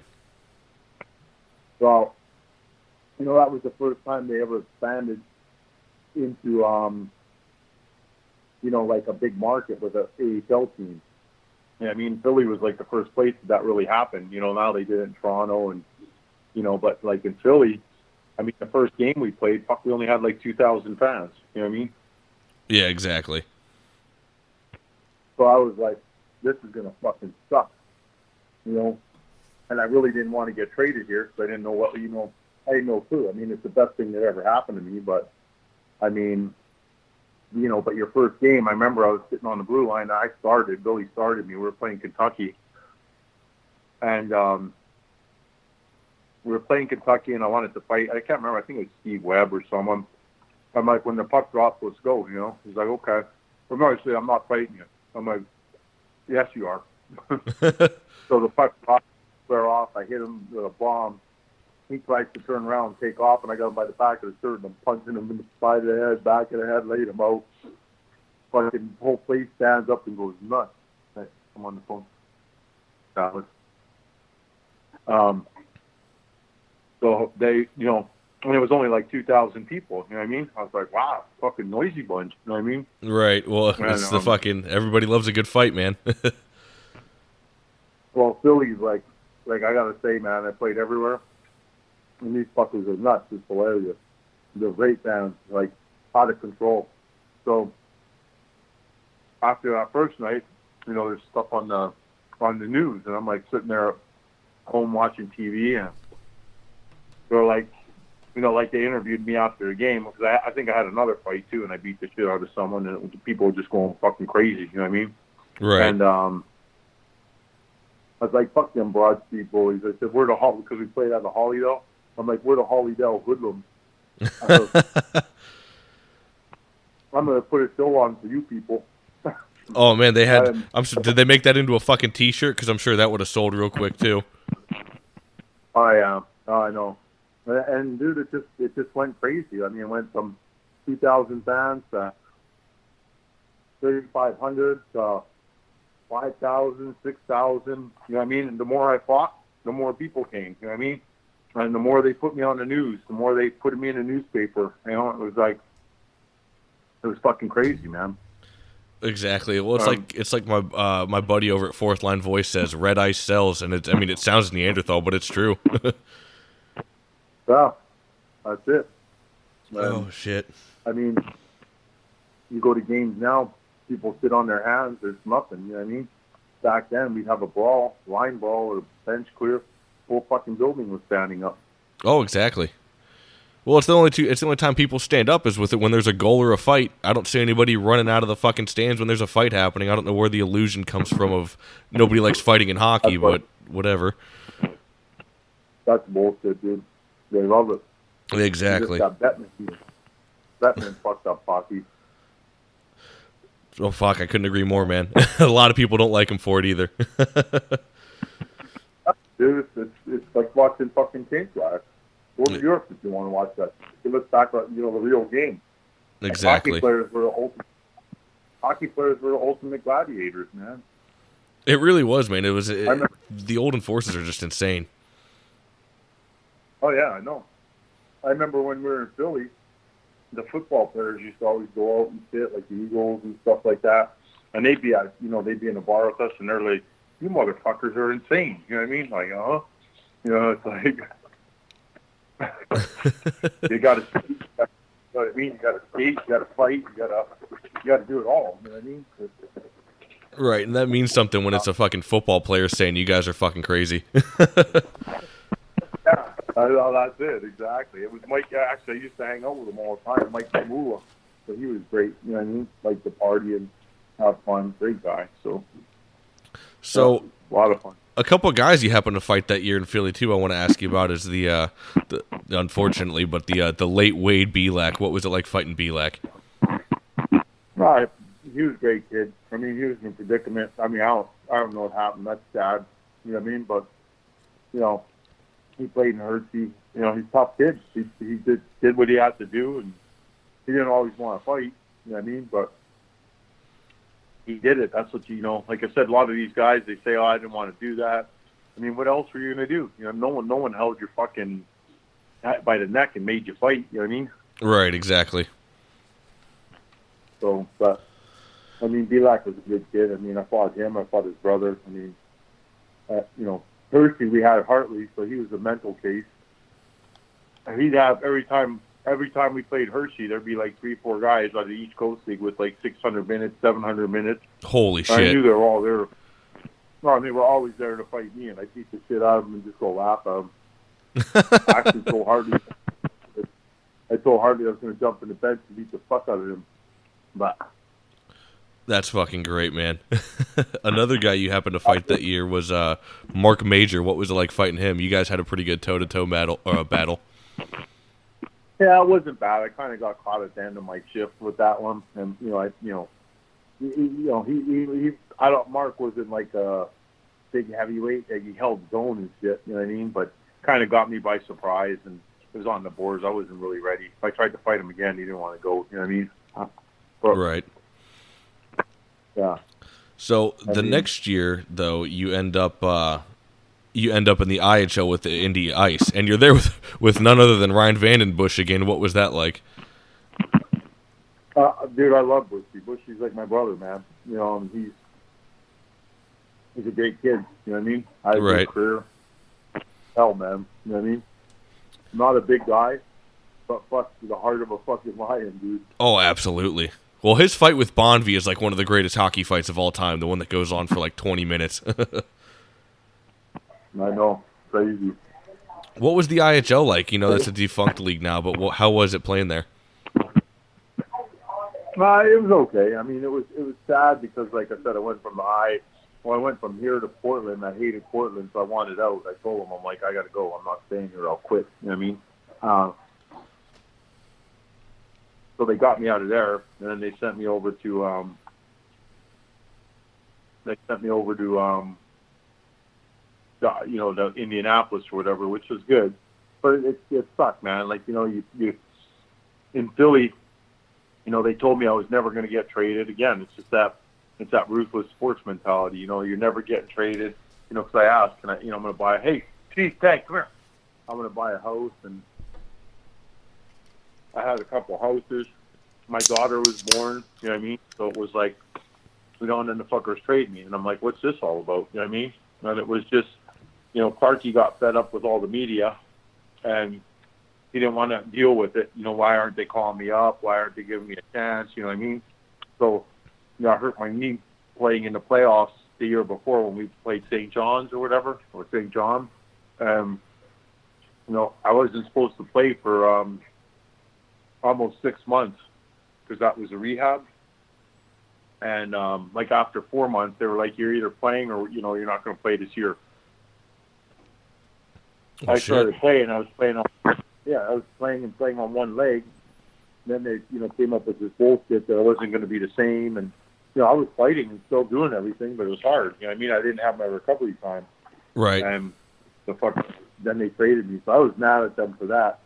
So, you know, that was the first time they ever expanded into, um, you know, like a big market with a AHL team. Yeah, I mean, Philly was like the first place that, that really happened. You know, now they did it in Toronto and you know. But like in Philly, I mean, the first game we played, fuck, we only had like two thousand fans. You know what I mean? Yeah, exactly. So I was like, this is gonna fucking suck, you know. And I really didn't want to get traded here because I didn't know what you know. I had no clue. I mean, it's the best thing that ever happened to me, but I mean, you know, but your first game, I remember I was sitting on the blue line. I started. Billy started me. We were playing Kentucky, and um, we were playing Kentucky, and I wanted to fight. I can't remember. I think it was Steve Webb or someone. I'm like, when the puck drops, let's go. You know, he's like, okay. No, I said, I'm not fighting you. I'm like, yes, you are. so the puck drops, square off. I hit him with a bomb. He tries to turn around and take off, and I got him by the back of the shirt, and I'm punching him in the side of the head, back of the head, laid him out. Fucking whole place stands up and goes nuts. Hey, I'm on the phone. Dallas. Um, so they, you know, and it was only like 2,000 people. You know what I mean? I was like, wow, fucking noisy bunch. You know what I mean? Right. Well, Yeah, it's the fucking everybody loves a good fight, man. Well, Philly's like, like I gotta say, man, I played everywhere, and these fuckers are nuts. It's hilarious. They're great like out of control. So after that first night, you know, there's stuff on the on the news, and I'm like sitting there at home watching TV, and they're like, you know, like they interviewed me after the game because I, I think I had another fight too, and I beat the shit out of someone, and it, people were just going fucking crazy. You know what I mean? right. And um, I was like, fuck them Broad Street bullies. I said, we're the Holly, because we played at the Hollydale. I'm like, we're the Hollydale hoodlums. I go, I'm going to put a show on for you people. oh man, they had. Um, I'm. su- Did they make that into a fucking T-shirt? Because I'm sure that would have sold real quick too. I am. Oh, I know. And dude, it just it just went crazy. I mean, it went from 2,000 fans to 3,500 to 5,000, 6,000. You know what I mean? And the more I fought, the more people came. You know what I mean? And the more they put me on the news, the more they put me in the newspaper. You know, it was like it was fucking crazy, man. Exactly. Well, it's Um, like it's like my uh, my buddy over at Fourth Line Voice says, "Red ice sells," and it's. I mean, it sounds Neanderthal, but it's true. Yeah, that's it. Oh shit. I mean, you go to games now, people sit on their hands. There's nothing. You know what I mean? Back then, we'd have a brawl, line brawl, or bench clear. Whole fucking building was standing up. Oh, exactly. Well, it's the only two. It's the only time people stand up is with it when there's a goal or a fight. I don't see anybody running out of the fucking stands when there's a fight happening. I don't know where the illusion comes from of nobody likes fighting in hockey, but whatever. That's bullshit, dude. They love it. Exactly. Bettman. here. Fucked up hockey. Oh fuck, I couldn't agree more, man. a lot of people don't like him for it either. Dude, it's, it's, like watching fucking King Flash. Go to Europe if you want to watch that. It looks back at uh, you know the real game. Exactly. Hockey exactly. players were the ultimate. Hockey players were the ultimate gladiators, man. It really was, man. It was. It, remember- the old enforcers are just insane. Oh yeah, I know. I remember when we were in Philly, the football players used to always go out and sit like the Eagles and stuff like that, and they'd be at you know they'd be in a bar with us, and they're like, "You motherfuckers are insane." You know what I mean? Like, uh huh. you know, it's like you got to. You know what I mean? You got to skate, you got to fight, you got to, you got to do it all. You know what I mean? Right, and that means something when it's a fucking football player saying you guys are fucking crazy. Yeah, that's it exactly. It was Mike. Actually, I used to hang out with him all the time. Mike Mamula, so he was great. You know what I mean? Like to party and have fun. Great guy. So so, a lot of fun. a couple of guys you happened to fight that year in Philly too. I want to ask you about is the, uh, the unfortunately, but the uh, the late Wade Belak. What was it like fighting Belak? Right, he was a great kid. I mean, he was in a predicament. I mean, I don't, I don't know what happened. That's sad. You know what I mean? But you know, he played in Hershey. You know, he's a tough kid. He, he did did what he had to do, and he didn't always want to fight. You know what I mean? But he did it. That's what you know. Like I said, a lot of these guys they say, "Oh, I didn't want to do that." I mean, what else were you gonna do? You know, no one, no one held your fucking by the neck and made you fight. You know what I mean? Right, exactly. So, but I mean, Belak was a good kid. I mean, I fought him. I fought his brother. I mean, uh, you know, Hershey we had Hartley, so he was a mental case. he'd have every time every time we played Hershey, there'd be like three, four guys out of the East Coast League with like 600 minutes, 700 minutes. Holy shit! I knew they were all there. Well, they were always there to fight me, and I beat the shit out of them and just go laugh at them. I actually told Hardy, I told Hardy I was going to jump in the bench and beat the fuck out of him. But That's fucking great, man. Another guy you happened to fight that year was uh, Mark Major. What was it like fighting him? You guys had a pretty good toe to toe battle. Uh, battle. Yeah, it wasn't bad. I kind of got caught at the end of my shift with that one, and you know, I you know, he, you know, he, he, he I don't. Mark wasn't like a big heavyweight. Like he held zone and shit. You know what I mean? But kind of got me by surprise, and it was on the boards. I wasn't really ready. If I tried to fight him again, he didn't want to go. You know what I mean? But, Right. Yeah. So I the mean- next year, though, you end up uh, you end up in the IHL with the Indy Ice, and you're there with with none other than Ryan VandenBussche again. What was that like? Uh, dude, I love Bushy. Bushy's like my brother, man. You know, he's he's a great kid. You know what I mean? I Right. good career. Hell, man. You know what I mean? Not a big guy, but fuck, the heart of a fucking lion, dude. Oh, absolutely. Well, his fight with Bonvie is like one of the greatest hockey fights of all time. The one that goes on for like 20 minutes. I know, crazy. what was the IHL like? You know, that's a defunct league now, but what, how was it playing there? Uh, it was okay. I mean, it was it was sad because, like I said, I went from the I. Well, I went from here to Portland. I hated Portland, so I wanted out. I told them, I'm like, I got to go. I'm not staying here. I'll quit. You know what I mean? Uh, so they got me out of there, and then they sent me over to. Um, they sent me over to, um, you know, the Indianapolis or whatever, which was good, but it it sucked, man. Like you know, you you in Philly you know, they told me I was never going to get traded again. It's just that it's that ruthless sports mentality. You know, you're never getting traded. You know, because I asked, can I? You know, I'm going to buy. Hey, geez, Tag, come here. I'm going to buy a house, and I had a couple houses. My daughter was born. You know what I mean? So it was like, we don't end the fuckers trade me, and I'm like, what's this all about? You know what I mean? And it was just, you know, Clarky got fed up with all the media, and he didn't want to deal with it. You know, why aren't they calling me up? Why aren't they giving me a chance? You know what I mean? So, you know, I hurt my knee playing in the playoffs the year before when we played St. John's or whatever, or St. John. Um, you know, I wasn't supposed to play for um, almost six months because that was a rehab. And um, like after four months, they were like, "You're either playing or you know you're not going to play this year." Oh, I shit. started playing. I was playing on, yeah, I was playing and playing on one leg. Then they, you know, came up with this bullshit that I wasn't going to be the same, and you know, I was fighting and still doing everything, but it was hard. You know, I mean, I didn't have my recovery time, Right. and the fuck. Then they traded me, so I was mad at them for that.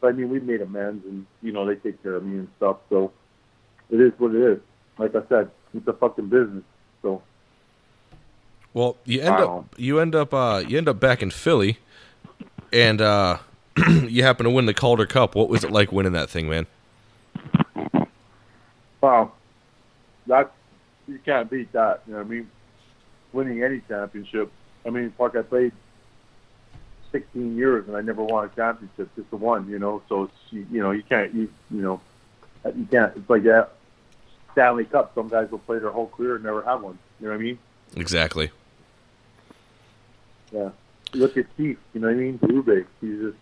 But I mean, we made amends, and you know, they take care of me and stuff. So it is what it is. Like I said, it's a fucking business. So Well, you end up you end up uh, you end up back in Philly, and uh, you happen to win the Calder Cup. What was it like winning that thing, man? Wow, that's you can't beat that. You know what I mean? Winning any championship. I mean, fuck, I played 16 years and I never won a championship, just the one. You know, so it's you, you know you can't you you know you can't. It's like that Stanley Cup. Some guys will play their whole career and never have one. You know what I mean? Exactly. Yeah. Look at Keith. You know what I mean? Rube. He's just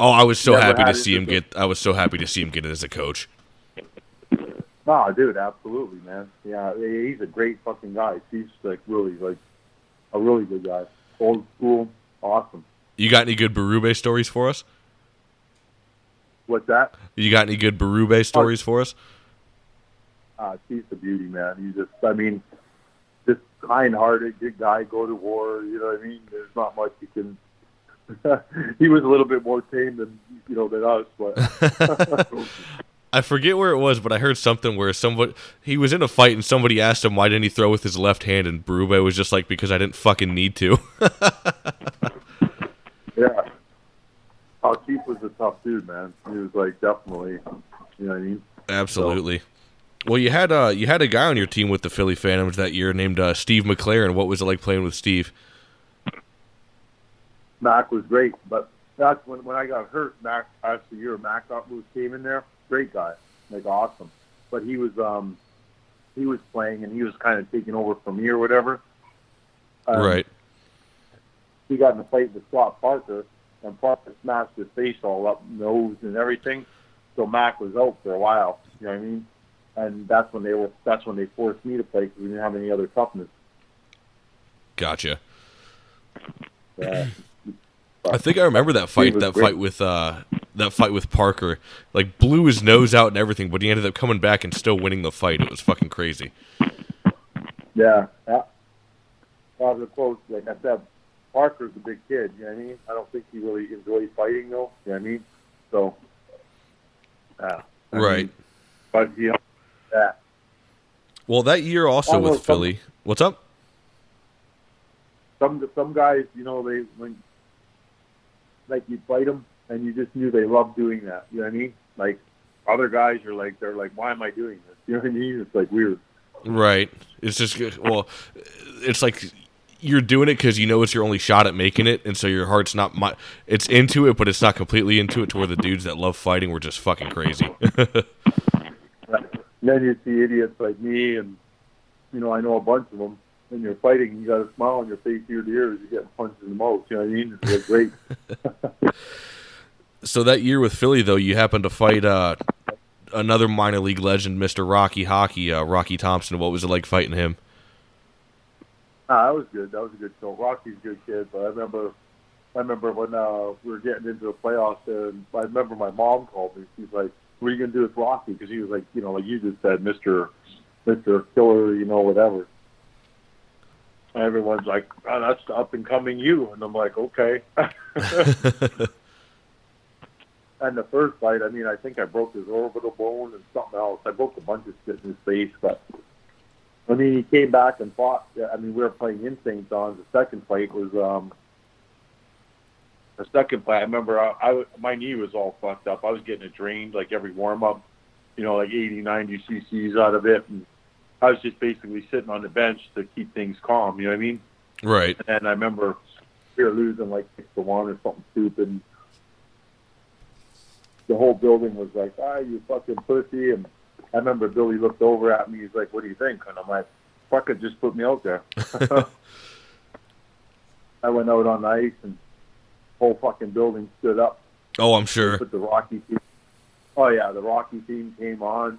Oh, I was so happy to see him get. I was so happy to see him get it as a coach. Oh, dude, absolutely, man. Yeah, he's a great fucking guy. He's like really like a really good guy. Old school, awesome. You got any good Berube stories for us? What's that? You got any good Berube stories for us? Uh, he's a beauty, man. He's just, I mean, kind-hearted, good guy. Go to war. You know what I mean? There's not much you can. he was a little bit more tame than you know than us, but I forget where it was, but I heard something where somebody he was in a fight and somebody asked him why didn't he throw with his left hand, and Berube was just like because I didn't fucking need to. yeah. Oh, Chief was a tough dude, man. He was like definitely, you know what I mean? Absolutely. Well, you had uh you had a guy on your team with the Philly Phantoms that year named uh, Steve McLaren. What was it like playing with Steve? Mac was great, but that's when when I got hurt. Mac last year, Mac Moose came in there. Great guy, like awesome. But he was um he was playing and he was kind of taking over from me or whatever. Um, right. He got in a fight with Scott Parker, and Parker smashed his face all up, nose and everything. So Mac was out for a while. You know what I mean? And that's when they were. That's when they forced me to play because we didn't have any other toughness. Gotcha. Yeah. I think I remember that fight. That great. fight with uh, that fight with Parker. Like blew his nose out and everything, but he ended up coming back and still winning the fight. It was fucking crazy. Yeah, yeah. Well, the close, like I said, Parker's a big kid. You know what I mean? I don't think he really enjoys fighting, though. You know what I mean? So, yeah. I Right. mean, but you yeah. Well, that year also Almost with Philly. What's up? Some some guys, you know, they when like you fight them, and you just knew they loved doing that. You know what I mean? Like other guys, you're like, they're like, why am I doing this? You know what I mean? It's like weird. Right. It's just well, it's like you're doing it because you know it's your only shot at making it, and so your heart's not. My, it's into it, but it's not completely into it. To where the dudes that love fighting were just fucking crazy. then you see idiots like me, and you know I know a bunch of them. And you're fighting, and you got a smile on your face ear to ear as you're getting punched in the mouth. You know what I mean? It's like great. so that year with Philly, though, you happened to fight uh, another minor league legend, Mister Rocky Hockey, uh, Rocky Thompson. What was it like fighting him? Ah, that was good. That was a good show. Rocky's a good kid, but I remember, I remember when uh, we were getting into the playoffs, and I remember my mom called me. She's like, "What are you gonna do with Rocky?" Because he was like, you know, like you just said, Mister, Mister Killer, you know, whatever. And everyone's like, oh, "That's the up and coming you," and I'm like, "Okay." And the first fight, I mean, I think I broke his orbital bone and something else. I broke a bunch of shit in his face, but I mean, he came back and fought. I mean, we were playing in St. John's. The second fight was um, the second fight. I remember I, I my knee was all fucked up. I was getting it drained like every warm up, you know, like 80, 90 cc's out of it, and I was just basically sitting on the bench to keep things calm. You know what I mean? right. And I remember we were losing like six to one or something stupid. The whole building was like, "Ah, you fucking pussy!" And I remember Billy looked over at me. He's like, "What do you think?" And I'm like, "Fuck it, just put me out there." I went out on the ice, and whole fucking building stood up. Oh, I'm sure. Put the Rocky team. Oh yeah, the Rocky team came on.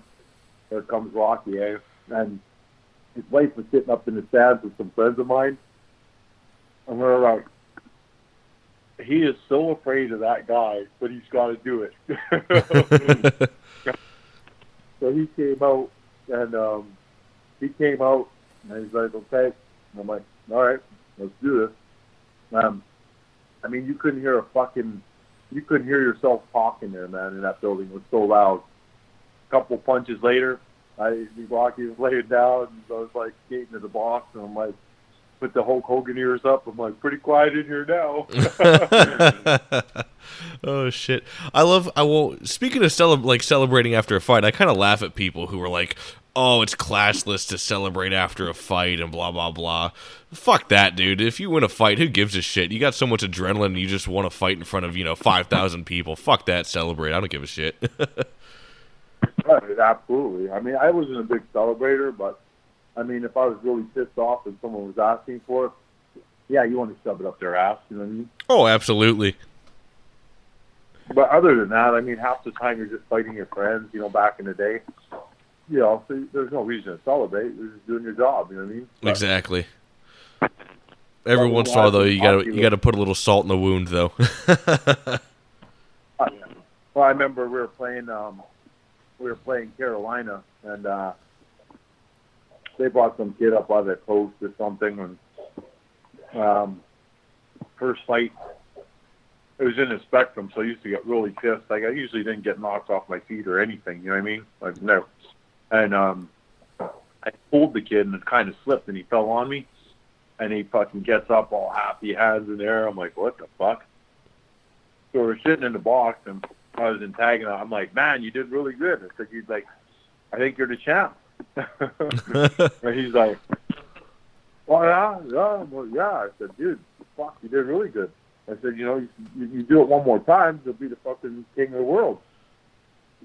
There comes Rocky, eh? And his wife was sitting up in the stands with some friends of mine, and we're like, he is so afraid of that guy, but he's got to do it. so he came out, and um, he came out, and he's like, okay. And I'm like, all right, let's do this. Um, I mean, you couldn't hear a fucking, you couldn't hear yourself talking there, man, in that building. It was so loud. A couple punches later, I Rocky was laying down, and I was like skating to the box, and I'm like, put the Hulk Hogan ears up. I'm like, pretty quiet in here now. oh shit! I love. I will. Speaking of cele- like celebrating after a fight, I kind of laugh at people who are like, "Oh, it's classless to celebrate after a fight," and blah blah blah. Fuck that, dude. If you win a fight, who gives a shit? You got so much adrenaline, and you just want to fight in front of you know five thousand people. Fuck that. Celebrate. I don't give a shit. Right, Absolutely. I mean, I wasn't a big celebrator, but I mean, if I was really pissed off and someone was asking for it, yeah, you want to shove it up their ass. You know what I mean? oh, absolutely. But other than that, I mean, half the time you're just fighting your friends. You know, back in the day, you know, so there's no reason to celebrate. You're just doing your job. You know what I mean? But- Exactly. Every once in a while, though, you gotta you gotta put a little salt in the wound, though. Oh. Well, I remember we were playing. Um, we were playing Carolina, and uh, they brought some kid up by the coast or something, and um, first fight. It was in the spectrum, so I used to get really pissed. Like I usually didn't get knocked off my feet or anything. You know what I mean? Like no. And um, I pulled the kid, and it kind of slipped, and he fell on me. And he fucking gets up all happy, hands in the air. I'm like, what the fuck? So we're sitting in the box, and I was in tagging. I'm like, man, you did really good. I said, you like, I think you're the champ. and he's like, oh yeah, yeah, well, yeah. I said, dude, fuck, you did really good. I said, you know, you, you do it one more time, you'll be the fucking king of the world.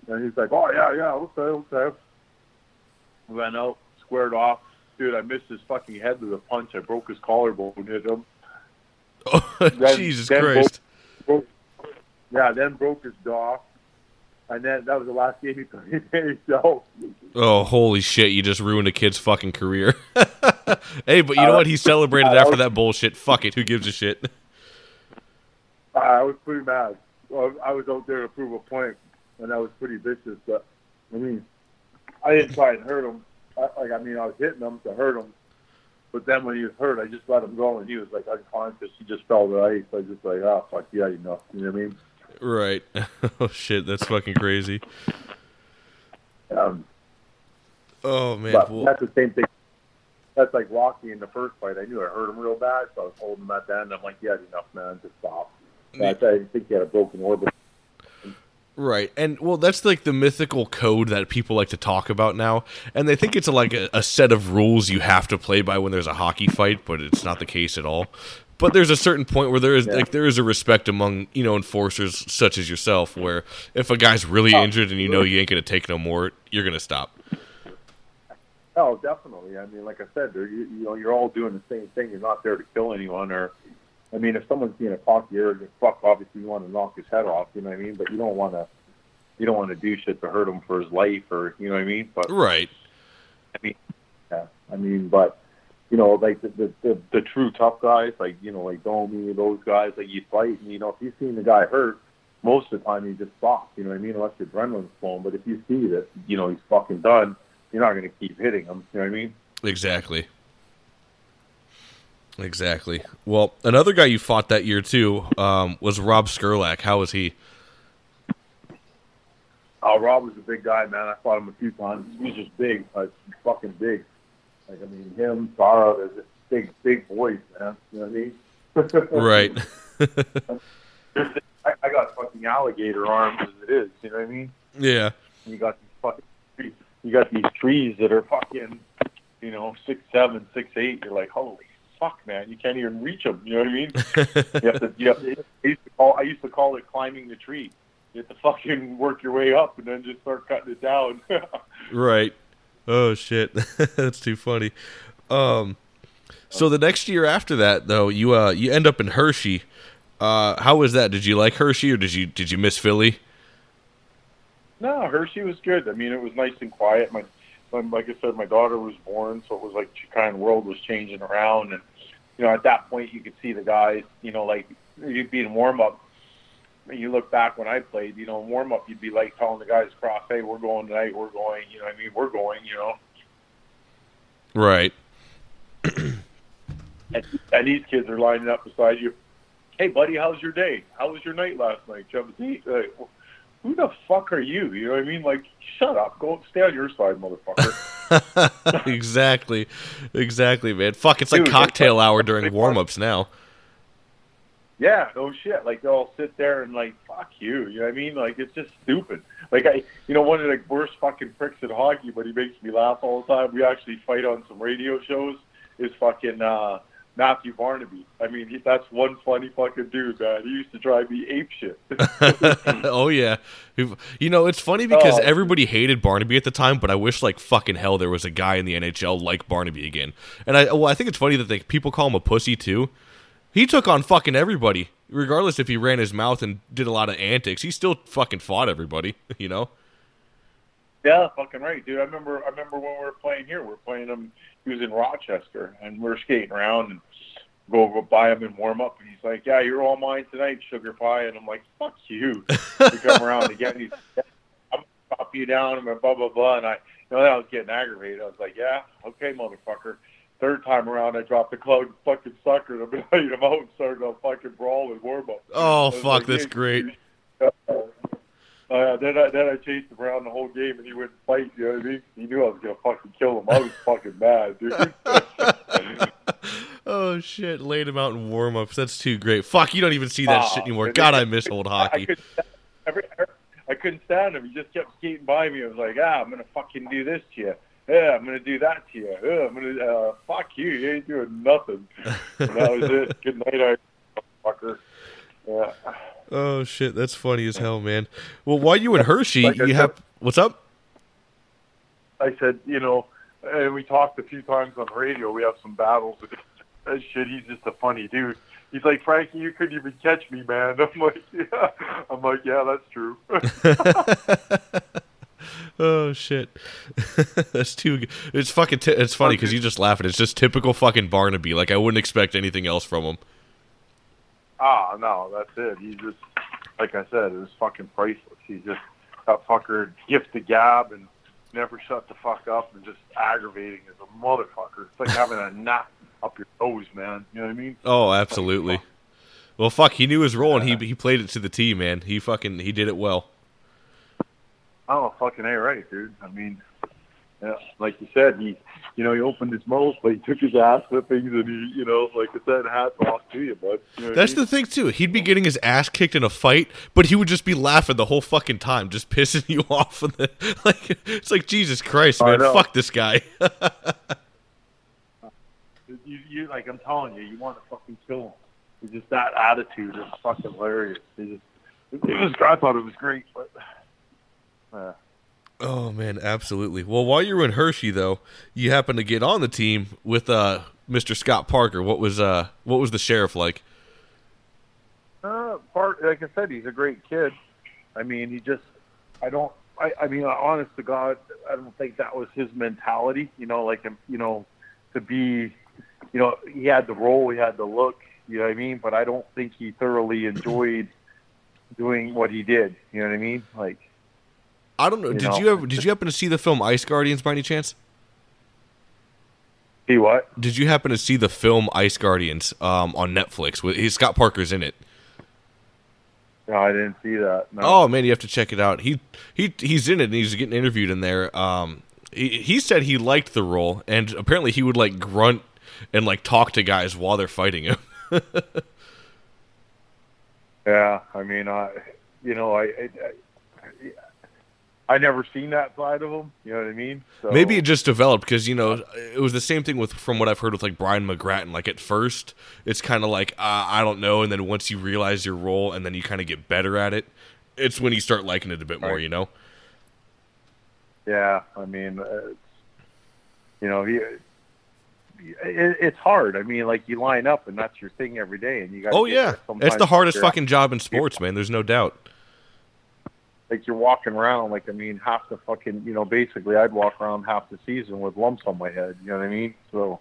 And he's like, oh yeah, yeah, okay, okay. Went out, squared off. Dude, I missed his fucking head with a punch. I broke his collarbone, hit him. Oh, Jesus then Christ. Broke, yeah, then broke his jaw. And then that was the last game he played in NHL. Oh, holy shit! You just ruined a kid's fucking career. hey, but you know Uh, what? He celebrated after was- that bullshit. Fuck it. Who gives a shit? I was pretty mad. I was out there to prove a point, and I was pretty vicious. But I mean, I didn't try and hurt him. I, like I mean, I was hitting him to hurt him. But then when he was hurt, I just let him go, and he was like unconscious. He just fell to the ice. I was just like, oh fuck yeah, you know, you know what I mean? Right. oh shit, that's fucking crazy. Um, Oh man. but Well, that's the same thing. That's like Rocky in the first fight. I knew I hurt him real bad, so I was holding him at the end. I'm like, yeah, enough, man, just stop. I I think he had a broken orbit. Right, and well, that's like the mythical code that people like to talk about now, and they think it's like a, a set of rules you have to play by when there's a hockey fight, but it's not the case at all. But there's a certain point where there is Yeah. like there is a respect among you know enforcers such as yourself, where if a guy's really Oh, injured and you know you ain't gonna take no more, you're gonna stop. Oh, definitely. I mean, like I said, you, you know, you're all doing the same thing. You're not there to kill anyone, or, I mean, if someone's being a cocky arrogant fuck, obviously you want to knock his head off. You know what I mean? But you don't want to, you don't want to do shit to hurt him for his life, or you know what I mean? But Right. I mean, yeah, I mean, but you know, like the the, the, the true tough guys, like you know, like Domi, those guys, like you fight, and you know, if you've seen the guy hurt, most of the time you just stop. You know what I mean? Unless your adrenaline's flowing. But if you see that, you know, he's fucking done, you're not going to keep hitting him. You know what I mean? Exactly. Exactly. Well, another guy you fought that year too um, was Rob Skrlac. How was he? Oh, Rob was a big guy, man. I fought him a few times. He was just big, like fucking big. Like I mean, him, Tara, they're just big, big boys, man. You know what I mean? Right. I, I got fucking alligator arms as it is. You know what I mean? yeah. And you got these fucking trees. You got these trees that are fucking, you know, six seven, six eight. You're like, holy fuck, man! You can't even reach them. You know what I mean? you have to. You have to. I used to call. I used to call it climbing the tree. You have to fucking work your way up and then just start cutting it down. Right. Oh shit. That's too funny. Um so the next year after that though, you uh you end up in Hershey. Uh how was that? Did you like Hershey or did you did you miss Philly? no, Hershey was good. I mean, it was nice and quiet. My, like I said, my daughter was born, so it was like she kind of world was changing around, and you know, at that point, you could see the guys. You know, like you'd be in warm up. And you look back when I played, you know, in warm up, you'd be like telling the guys across, "Hey, we're going tonight. We're going." You know, what I mean, we're going. You know, Right. and, and these kids are lining up beside you. Hey, buddy, how's your day? How was your night last night? Did you have a date? Like, who the fuck are you? You know what I mean? Like, shut up. Go stay on your side, motherfucker. exactly. Exactly, man. Fuck, it's like cocktail hour during warm-ups now. yeah, no shit. Like they'll sit there and like, fuck you. You know what I mean? Like it's just stupid. Like I, you know, one of the worst fucking pricks in hockey, but he makes me laugh all the time. We actually fight on some radio shows. Is fucking uh, Matthew Barnaby. I mean, he, that's one funny fucking dude, man. He used to drive me ape shit. oh yeah. You know, it's funny because Oh. everybody hated Barnaby at the time, but I wish like fucking hell there was a guy in the NHL like Barnaby again. And I well, I think it's funny that they, people call him a pussy too. He took on fucking everybody, regardless if he ran his mouth and did a lot of antics. He still fucking fought everybody, you know. Yeah, fucking right, dude. I remember. I remember when we were playing here. We were playing him. He was in Rochester, and we were skating around and go, go by him and warm up. And he's like, "Yeah, you're all mine tonight, sugar pie." And I'm like, "Fuck you." we come around again. He's, "I'm gonna chop you down," and blah blah blah. And I, you know, I was getting aggravated. I was like, "Yeah, okay, motherfucker." Third time around, I dropped the club, and fucking sucker. And I'm letting him out and started a fucking brawl and warm up. Oh fuck, like, that's "Yeah, great. uh, then I then I chased him around the whole game, and he wouldn't fight. You know what I mean? He knew I was gonna fucking kill him. I was fucking mad, dude. oh shit, laid him out in warm-ups. That's too great. Fuck, you don't even see that shit anymore. God, I miss old I, I hockey. couldn't. Every, I couldn't stand him. He just kept skating by me. I was like, ah, I'm gonna fucking do this to you. Yeah, I'm gonna do that to you. Yeah, I'm gonna uh, fuck you. You ain't doing nothing. And that was it. Good night, I fucker. Yeah. Oh shit, that's funny as hell, man. Well, while you in Hershey, Like you said- have what's up? I said, you know, and we talked a few times on the radio. We have some battles. That shit. He's just a funny dude. He's like Frankie, you couldn't even catch me, man. I'm like, yeah. I'm like, yeah, that's true. Oh shit, that's too. Good. It's fucking. T- it's funny because you just laughing. It's just typical fucking Barnaby. Like I wouldn't expect anything else from him. Ah, no, that's it. He's just, like I said, it was fucking priceless. He's just that fucker gift the gab and never shut the fuck up and just aggravating as a motherfucker. It's like having a gnat up your nose, man. You know what I mean? Oh, absolutely. Well, fuck. He knew his role and he he played it to the T, man. He fucking he did it well. Oh, a fucking a right, dude. I mean, yeah, like you said, he, you know, he opened his mouth, but he took his ass whippings, and he, you know, like I said, hats off to you, bud. You know what I That's mean? the thing too. He'd be getting his ass kicked in a fight, but he would just be laughing the whole fucking time, just pissing you off. And like it's like Jesus Christ, man. Fuck this guy. you, you, like I'm telling you, you want to fucking kill him. It's just that attitude is fucking hilarious. It, just, it was, I thought it was great, but. Uh, Oh man, absolutely. Well, while you were in Hershey, though, you happened to get on the team with uh, Mr. Scott Parker. What was uh, what was the sheriff like? Uh, part like I said, he's a great kid. I mean, he just, I don't, I, I mean, honest to God, I don't think that was his mentality. You know, like you know, to be, you know, he had the role, he had the look. You know what I mean? But I don't think he thoroughly enjoyed doing what he did. You know what I mean? Like, I don't know. You did know, you ever did you happen to see the film Ice Guardians by any chance? See what? Did you happen to see the film Ice Guardians um, on Netflix? With Scott Parker's in it. No, I didn't see that. No. Oh man, you have to check it out. He he he's in it and he's getting interviewed in there. Um, he, he said he liked the role and apparently he would like grunt and like talk to guys while they're fighting him. Yeah, I mean, I, you know, I, I, I, I never seen that side of him. You know what I mean? So, Maybe it just developed because you know it was the same thing with from what I've heard with like Brian McGrattan. Like at first, it's kind of like uh, I don't know, and then once you realize your role and then you kind of get better at it, it's when you start liking it a bit more. Right. You know? Yeah, I mean, uh, it's, you know, he, it, it's hard. I mean, like you line up and that's your thing every day, and you got. Oh yeah, it's the hardest fucking job in sports, man. There's no doubt. Like you're walking around, like I mean, half the fucking, you know, basically, I'd walk around half the season with lumps on my head. You know what I mean? So,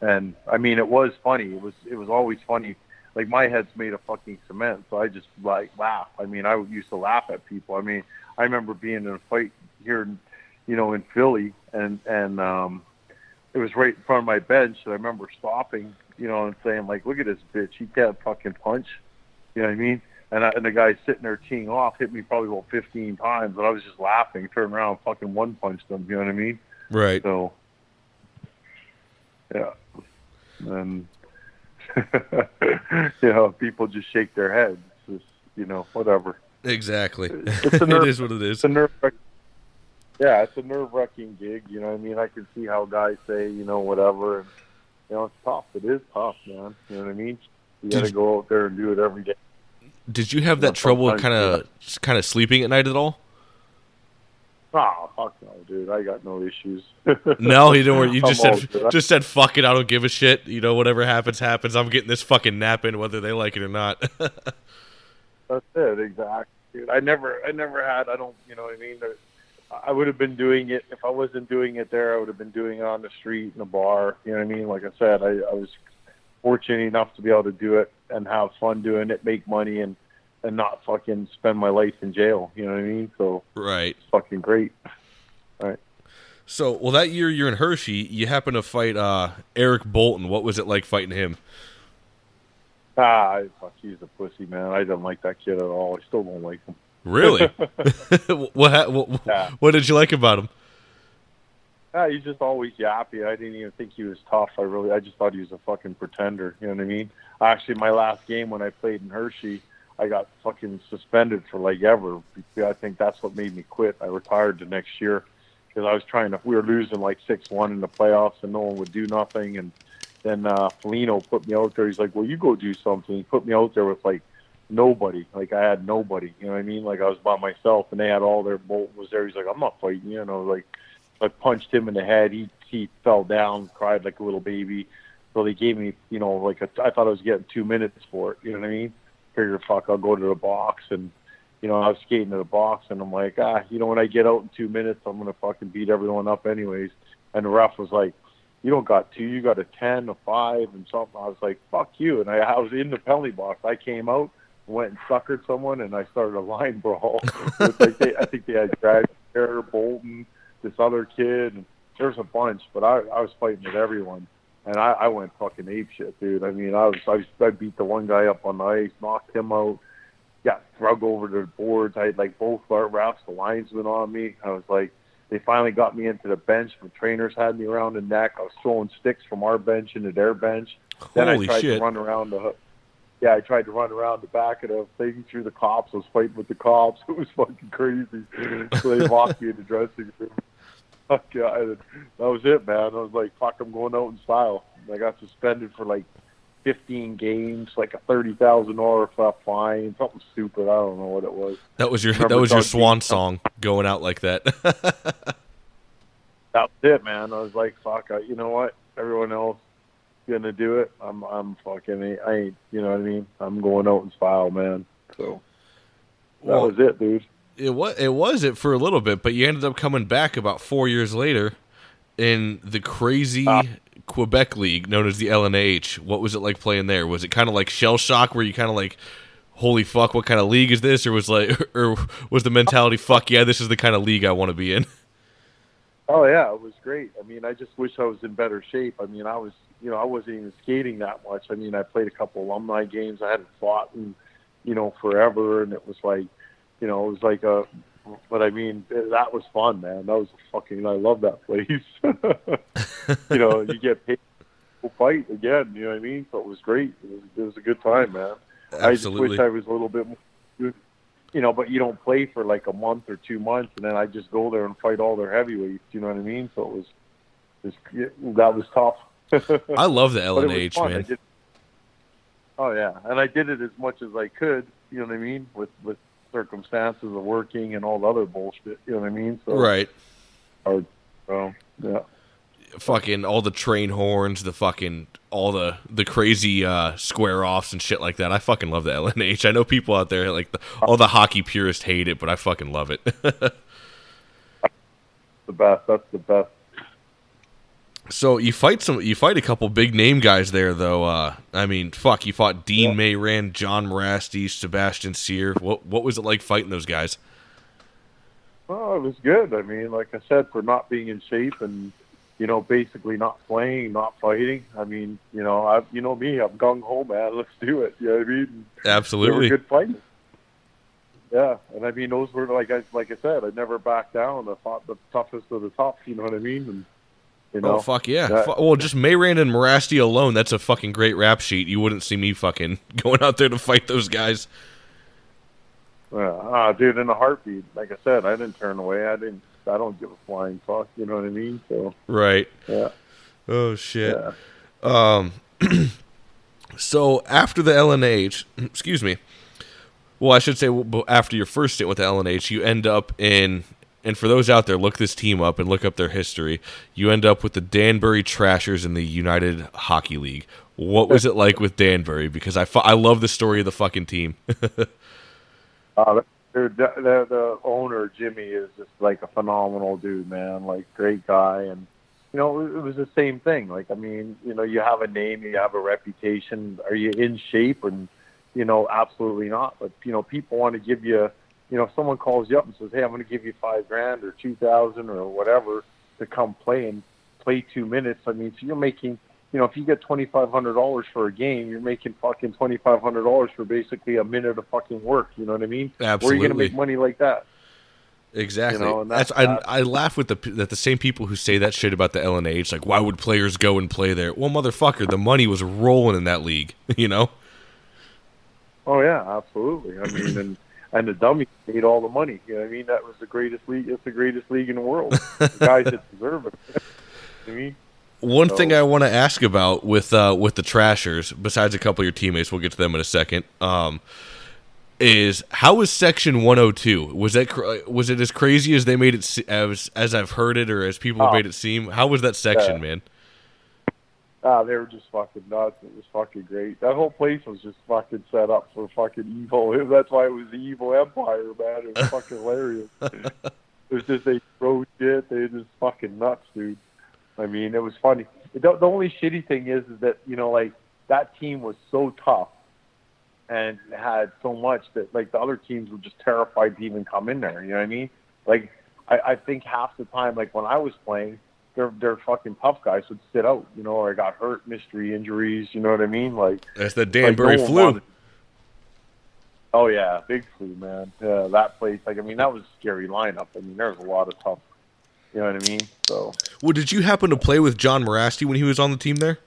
and I mean, it was funny. It was, it was always funny. Like my head's made of fucking cement, so I just like laugh. I mean, I used to laugh at people. I mean, I remember being in a fight here, in, you know, in Philly, and and um, it was right in front of my bench. And I remember stopping, you know, and saying like, "Look at this bitch. He can't fucking punch." You know what I mean? And, I, and the guy sitting there teeing off hit me probably about 15 times, and I was just laughing. Turned around, and fucking one punched him. You know what I mean? Right. So, yeah. And, you know, people just shake their heads. Just, you know, whatever. Exactly. It's a nerve- is what it is. It's a nerve Yeah, it's a nerve wracking gig. You know what I mean? I can see how guys say, you know, whatever. And, you know, it's tough. It is tough, man. You know what I mean? You got to go out there and do it every day. Did you have that trouble kind of kind of sleeping at night at all? Oh, fuck no, dude. I got no issues. No, you don't. worry. You I'm just said just said fuck it. I don't give a shit. You know, whatever happens, happens. I'm getting this fucking nap in, whether they like it or not. That's it, exactly. Dude, I never, I never had. I don't, you know what I mean. I would have been doing it if I wasn't doing it there. I would have been doing it on the street in a bar. You know what I mean? Like I said, I, I was fortunate enough to be able to do it and have fun doing it, make money, and and not fucking spend my life in jail. You know what I mean? So right. it's fucking great. All right. So, well, that year you're in Hershey, you happen to fight uh, Eric Boulton. What was it like fighting him? Ah, fuck, he's a pussy, man. I don't like that kid at all. I still don't like him. Really? what, ha- what Yeah. what did you like about him? Ah, he's just always yappy. I didn't even think he was tough. I really, I just thought he was a fucking pretender. You know what I mean? Actually, my last game when I played in Hershey, I got fucking suspended for like ever. I think that's what made me quit. I retired the next year because I was trying to. We were losing like six one in the playoffs, and no one would do nothing. And then uh, Foligno put me out there. He's like, "Well, you go do something." He put me out there with like nobody. Like I had nobody. You know what I mean? Like I was by myself, and they had all their Boulton was there. He's like, I'm not fighting you. Was like, I punched him in the head. He he fell down, cried like a little baby. So they gave me, you know, like a, I thought I was getting two minutes for it. You know what I mean? Figure, fuck, I'll go to the box and you know, I was skating to the box and I'm like, ah, you know, when I get out in two minutes, I'm gonna fucking beat everyone up anyways. And the ref was like, you don't got two, you got a ten, a five, and something. I was like, fuck you. And I, I was in the penalty box. I came out, went and suckered someone, and I started a line brawl. like they, I think they had Brad Bolton, this other kid. And there's a bunch, but I, I was fighting with everyone. And I, I went fucking ape shit, dude. I mean, I was, I I beat the one guy up on the ice, knocked him out got drug over the boards. I had like both refs, the linesmen on me. I was like, they finally got me into the bench. The trainers had me around the neck. I was throwing sticks from our bench into their bench. Holy then I tried shit. to run around the. Yeah, I tried to run around the back of the thing through the cops. I was fighting with the cops. It was fucking crazy. so they locked me in the dressing room. Fuck yeah, and that was it, man. I was like, fuck, I'm going out in style. I got suspended for like 15 games, like a thirty thousand dollar fine, something stupid. I don't know what it was. That was your that was your swan song going out like that. That was it, man. I was like, fuck, I, you know what? Everyone else gonna do it. I'm, I'm fucking, I ain't, you know what I mean? I'm going out in style, man. So that Well, was it, dude. It was it was it for a little bit, but you ended up coming back about four years later in the crazy Ah. Quebec League known as the LNH. What was it like playing there? Was it kind of like shell shock, where you kind of like, holy fuck, what kind of league is this? Or was like, or was the mentality, fuck yeah, this is the kind of league I want to be in? Oh yeah, it was great. I mean, I just wish I was in better shape. I mean, I was, you know, I wasn't even skating that much. I mean, I played a couple alumni games. I hadn't fought in, you know, forever, and it was like, you know, it was like a. But I mean, that was fun, man. That was fucking. I love that place. you know, you get paid to fight again. You know what I mean? So it was great. It was, it was a good time, man. Absolutely. I just wish I was a little bit more, you know, but you don't play for like a month or two months, and then I just go there and fight all their heavyweights. You know what I mean? So it was, that was tough. I love the But it was LNH, man. did- oh yeah, and I did it as much as I could. You know what I mean? With with circumstances of working and all the other bullshit. You know what I mean? So Right. So yeah. fucking all the train horns, the fucking all the the crazy uh, square offs and shit like that. I fucking love the LNH. I know people out there like the, all the hockey purists hate it, but I fucking love it. The best. That's the best. So you fight some, you fight a couple big name guys there, though. Uh, I mean, fuck, you fought Dean Yeah. Mayrand, John Mirasty, Sebastian Sear. What what was it like fighting those guys? Oh, it was good. I mean, like I said, for not being in shape and you know, basically not playing, not fighting. I mean, you know, I you know me, I'm gung ho, man. Let's do it. You know what I mean? Absolutely. good fighters. Yeah, and I mean, those were like I like I said, I never backed down. I fought the toughest of the tough. You know what I mean? And you know, Oh fuck yeah! well, just Mayrand and Mirasty alone, that's a fucking great rap sheet. You wouldn't see me fucking going out there to fight those guys. Yeah, ah, dude, in a heartbeat. Like I said, I didn't turn away. I didn't. I don't give a flying fuck. You know what I mean? So Right. yeah, Oh shit. yeah. Um, so after the LNH, excuse me. Well, I should say after your first stint with the LNH, you end up in. And for those out there, look this team up and look up their history. You end up with the Danbury Trashers in the United Hockey League. What was it like with Danbury? Because I, fu- I love the story of the fucking team. Uh, the, owner Jimmy is just like a phenomenal dude, man. Like great guy, and you know it was the same thing. Like I mean, you know, you have a name, you have a reputation. Are you in shape? And you know, absolutely not. But you know, people want to give you. You know, if someone calls you up and says, "Hey, I'm going to give you five grand or two thousand or whatever to come play and play two minutes," I mean, so you're making. You know, if you get twenty five hundred dollars for a game, you're making fucking twenty five hundred dollars for basically a minute of fucking work. You know what I mean? Absolutely. Where are you going to make money like that? Exactly. You know, that's, that's- I, I laugh with the that the same people who say that shit about the LNH. Like, why would players go and play there? Well, motherfucker, the money was rolling in that league. You know. Oh yeah, absolutely. I mean, and and the dummies made all the money. You know what I mean? That was the greatest league. It's the greatest league in the world. the guys that deserve it. You know I mean? One thing I want to ask about with uh, with the Trashers, besides a couple of your teammates, we'll get to them in a second. Um, is how was Section 102? Was that was it as crazy as they made it as as I've heard it or as people have Oh. made it seem? How was that section, Yeah. man? Ah, they were just fucking nuts. It was fucking great. That whole place was just fucking set up for fucking evil. That's why it was the evil empire, man. It was fucking hilarious. It was just they throw shit. They just fucking nuts, dude. I mean, it was funny. The, the only shitty thing is, is that you know, like that team was so tough and had so much that like the other teams were just terrified to even come in there. You know what I mean? Like I, I think half the time, like when I was playing, their their fucking tough guys would sit out. You know, or got hurt, mystery injuries. You know what I mean? Like That's the like, Danbury no flu. wanted- Oh yeah, big flu, man. Yeah, that place. Like I mean, that was a scary lineup. I mean, there was a lot of tough. You know what I mean? So Well, did you happen to play with John Mirasty when he was on the team there?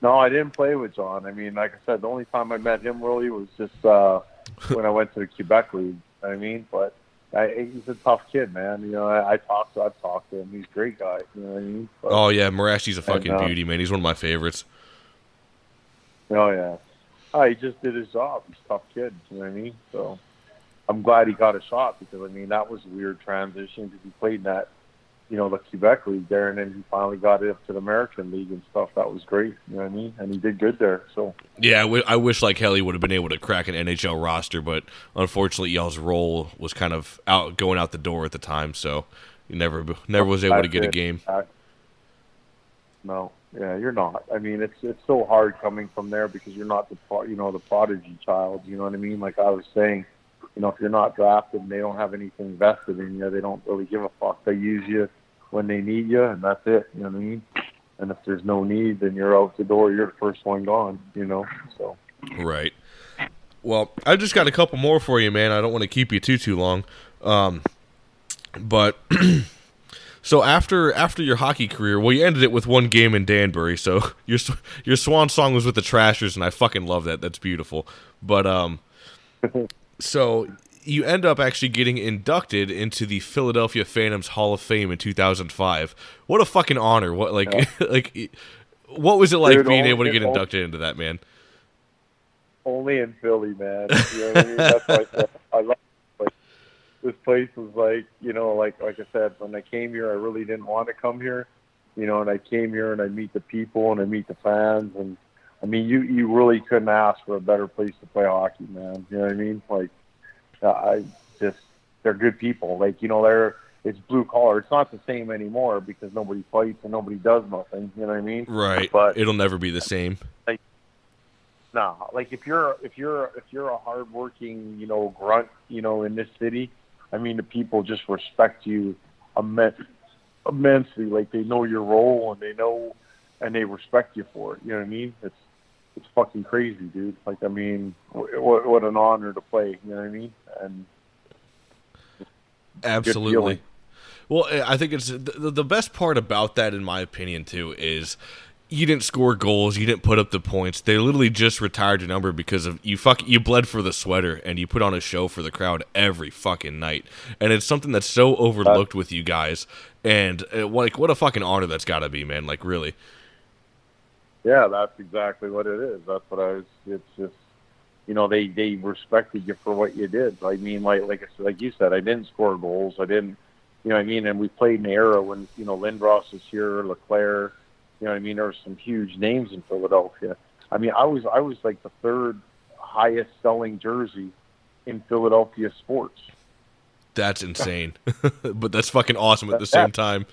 no, I didn't play with John. I mean, like I said, the only time I met him really was just uh when I went to the Quebec League. I mean, but I, he's a tough kid, man. You know, I, I talked to, I've talked to him. He's a great guy. You know what I mean? But, Oh yeah, Mirasty's a fucking know. Uh, beauty, man. He's one of my favorites. Oh yeah. Oh, he just did his job. He's a tough kid. You know what I mean? So I'm glad he got a shot because I mean that was a weird transition because he played in that, you know, the Quebec League there, and then he finally got it up to the American League and stuff. That was great. You know what I mean? And he did good there. So Yeah, I, w- I wish like hell he would have been able to crack an NHL roster, but unfortunately, y'all's role was kind of out going out the door at the time, so he never never was able to That's get a game. Uh, no, yeah, you're not. I mean, it's it's so hard coming from there because you're not the pro- you know the prodigy child. You know what I mean? Like I was saying, you know, if you're not drafted and they don't have anything vested in you, they don't really give a fuck. They use you when they need you, and that's it. You know what I mean? And if there's no need, then you're out the door. You're the first one gone. You know, so. Right. Well, I just got a couple more for you, man. I don't want to keep you too too long. Um, but so after after your hockey career, well, you ended it with one game in Danbury. So your your swan song was with the Trashers, and I fucking love that. That's beautiful. But um, so you end up actually getting inducted into the Philadelphia Phantoms Hall of Fame in 2005. What a fucking honor! What like like what was it like Dude, being all- able to get inducted into that, man? only in Philly, man. You know what I mean? That's why I, I love this place. This place was like, you know, like like I said, when I came here, I really didn't want to come here, you know, and I came here and I meet the people and I meet the fans, and I mean, you you really couldn't ask for a better place to play hockey, man. You know what I mean? Like, uh, I just they're good people. Like, you know, they're it's blue collar. It's not the same anymore because nobody fights and nobody does nothing. You know what I mean? Right. But- it'll never be the same. No, like if you're if you're if you're a hardworking, you know, grunt, you know, in this city, I mean, the people just respect you immense, immensely. Like they know your role and they know and they respect you for it. You know what I mean? It's it's fucking crazy, dude. Like I mean, wh- what what an honor to play. You know what I mean? And Absolutely. Well, I think it's the, the best part about that, in my opinion, too, is you didn't score goals, you didn't put up the points. They literally just retired your number because of you. Fuck, you bled for the sweater and you put on a show for the crowd every fucking night, and it's something that's so overlooked with you guys. And uh, like, what a fucking honor that's got to be, man. Like, really. Yeah, that's exactly what it is. That's what I was. It's just, you know, they they respected you for what you did. I mean, like like like you said, I didn't score goals. I didn't, you know, what I mean, and we played in an era when you know Lindros is here, LeClair. You know, what I mean, there were some huge names in Philadelphia. I mean, I was I was like the third highest selling jersey in Philadelphia sports. That's insane, but that's fucking awesome at the same time.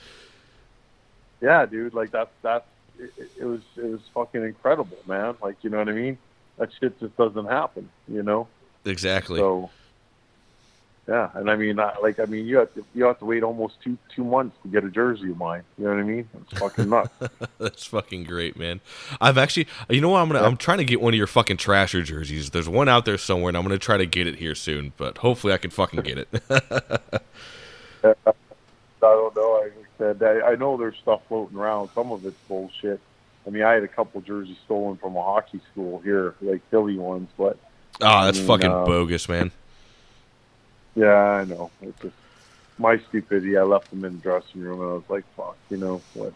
Yeah, dude, like that's that's it, it- was it was fucking incredible, man. Like you know what I mean? That shit just doesn't happen, you know. Exactly. So, yeah, and I mean, I, like, I mean, you have to you have to wait almost two two months to get a jersey of mine. You know what I mean? It's fucking nuts. That's fucking great, man. I've actually, you know what? I'm gonna, I'm trying to get one of your fucking Trasher jerseys. There's one out there somewhere, and I'm gonna try to get it here soon. But hopefully, I can fucking get it. I don't know. I said, I, I know there's stuff floating around. Some of it's bullshit. I mean, I had a couple jerseys stolen from a hockey school here, like Philly ones, but Ah, that's I mean, fucking uh, bogus, man. yeah, I know. It's just my stupidity. I left them in the dressing room, and I was like, "Fuck," you know what?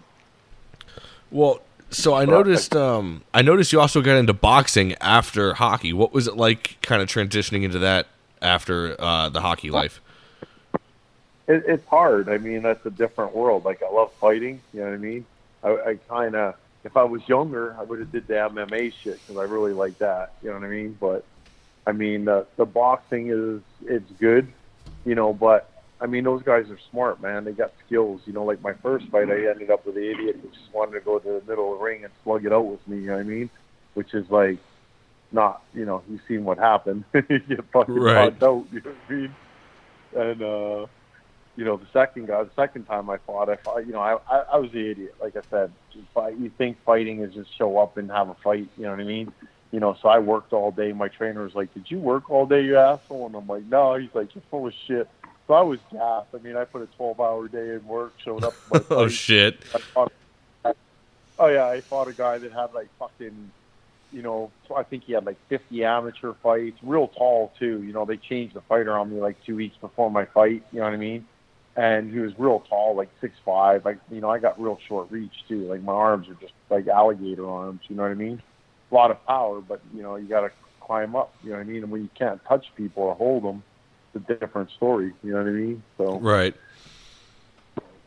Well, So I noticed, um, I noticed you also got into boxing after hockey. What was it like, kind of transitioning into that after uh, the hockey life? It, it's hard. I mean, that's a different world. Like I love fighting. You know what I mean? I, I kind of, if I was younger, I would have did the MMA shit because I really like that. You know what I mean? But I mean, the the boxing is it's good, you know. But I mean, those guys are smart, man. They got skills. You know, like my first fight, I ended up with the idiot who just wanted to go to the middle of the ring and slug it out with me. You know what I mean? Which is like not, you know, you've seen what happened. you get fucking Right. out. You know what I mean? And uh, you know, the second guy, the second time I fought, I fought, you know, I, I, I was the idiot. Like I said, you fight- you think fighting is just show up and have a fight. You know what I mean? You know, so I worked all day. My trainer was like, "Did you work all day, you asshole?" And I'm like, "No." He's like, "You're full of shit." So I was gassed. I mean, I put a 12-hour day in work, showed up. My Oh shit! Fought, oh yeah, I fought a guy that had like fucking, you know, I think he had like 50 amateur fights, real tall too. You know, they changed the fighter on me like two weeks before my fight. You know what I mean? And he was real tall, like six five. Like you know, I got real short reach too. Like my arms are just like alligator arms. You know what I mean? A lot of power, but you know, you got to climb up. You know what I mean? And when you can't touch people or hold them, it's a different story. You know what I mean? So. Right.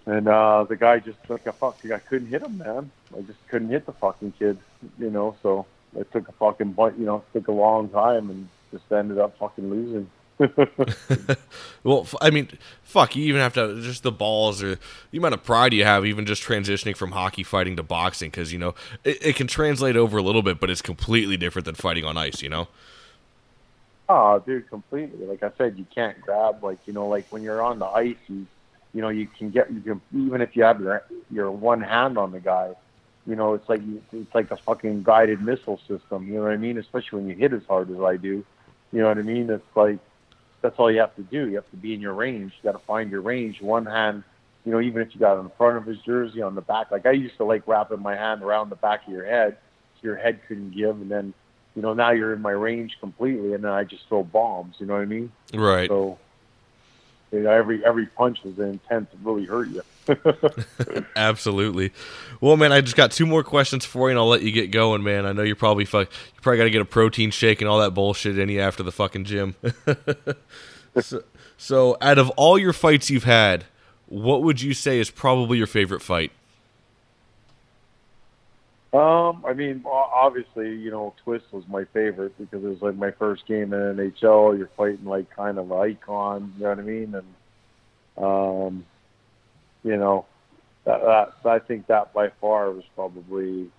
And uh, the guy just like a fuck. I couldn't hit him, man. I just couldn't hit the fucking kid, you know. So it took a fucking you know, it took a long time, and just ended up fucking losing. Well, I mean, fuck. You even have to just the balls or the amount of pride you have, even just transitioning from hockey fighting to boxing, because you know it, it can translate over a little bit, but it's completely different than fighting on ice. You know. oh, dude, completely. Like I said, you can't grab like you know, like when you're on the ice, you you know, you can get you can even if you have your your one hand on the guy, you know, it's like it's like a fucking guided missile system. You know what I mean? Especially when you hit as hard as I do. You know what I mean? It's like that's all you have to do. You have to be in your range. You got to find your range. One hand, you know, even if you got it in front of his jersey, on the back. Like I used to like wrapping my hand around the back of your head, so your head couldn't give, and then, you know, now you're in my range completely, and then I just throw bombs. You know what I mean? Right. So, you know, every every punch was intent to really hurt you. Absolutely. Well, man, I just got two more questions for you, and I'll let you get going, man. I know you're probably fuck. You probably got to get a protein shake and all that bullshit in you after the fucking gym. so, so, out of all your fights you've had, what would you say is probably your favorite fight? Um, I mean, obviously, you know, Twist was my favorite because it was like my first game in NHL. You're fighting like kind of icon, you know what I mean? And, um, you know, that, that I think that by far was probably,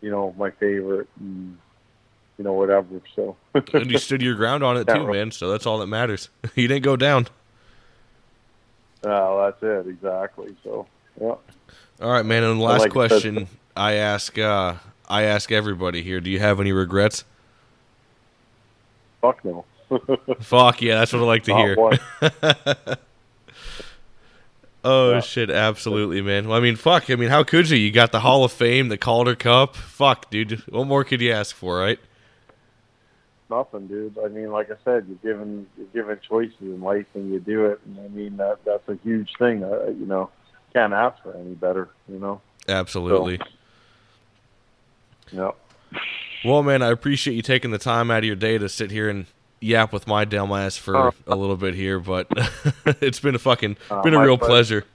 you know, my favorite, and you know, whatever. So, and you stood your ground on it too, man. So that's all that matters. you didn't go down. uh, that's it exactly. So, yeah. All right, man. And the last like question I ask, uh, I ask everybody here: Do you have any regrets? Fuck no. Fuck yeah, that's what I like to Oh, hear. Boy. Oh Yeah. shit, absolutely, man. Well, I mean, fuck. I mean, how could you? You got the Hall of Fame, the Calder Cup. Fuck, dude. What more could you ask for, right? nothing, dude. I mean, like I said, you're given you're given choices in life, and you do it. And I mean, that that's a huge thing. Uh, you know, can't ask for any better. You know. Absolutely. Yeah. Well, man, I appreciate you taking the time out of your day to sit here and yap with my dumb ass for Oh. a little bit here, but it's been a fucking Uh, been a real pleasure. pleasure.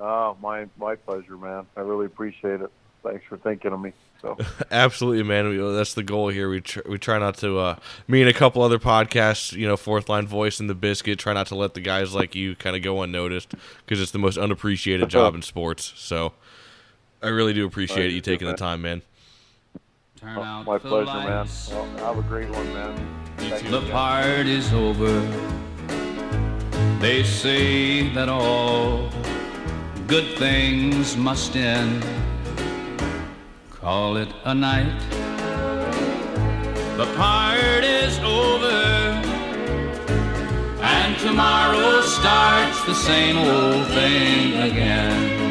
Oh, my my pleasure, man. I really appreciate it. Thanks for thinking of me. So Absolutely, man. We, that's the goal here. We tr- we try not to. Uh, me and a couple other podcasts, you know, Fourth Line Voice and the Biscuit, try not to let the guys like you kind of go unnoticed because it's the most unappreciated job in sports. So, I really do appreciate Right, you taking the time, man. Turn oh, out my pleasure, man. lights. Well, have a great one, man. Thank The you. party's over. They say that all good things must end. Call it a night. The party's over. And tomorrow starts the same old thing again.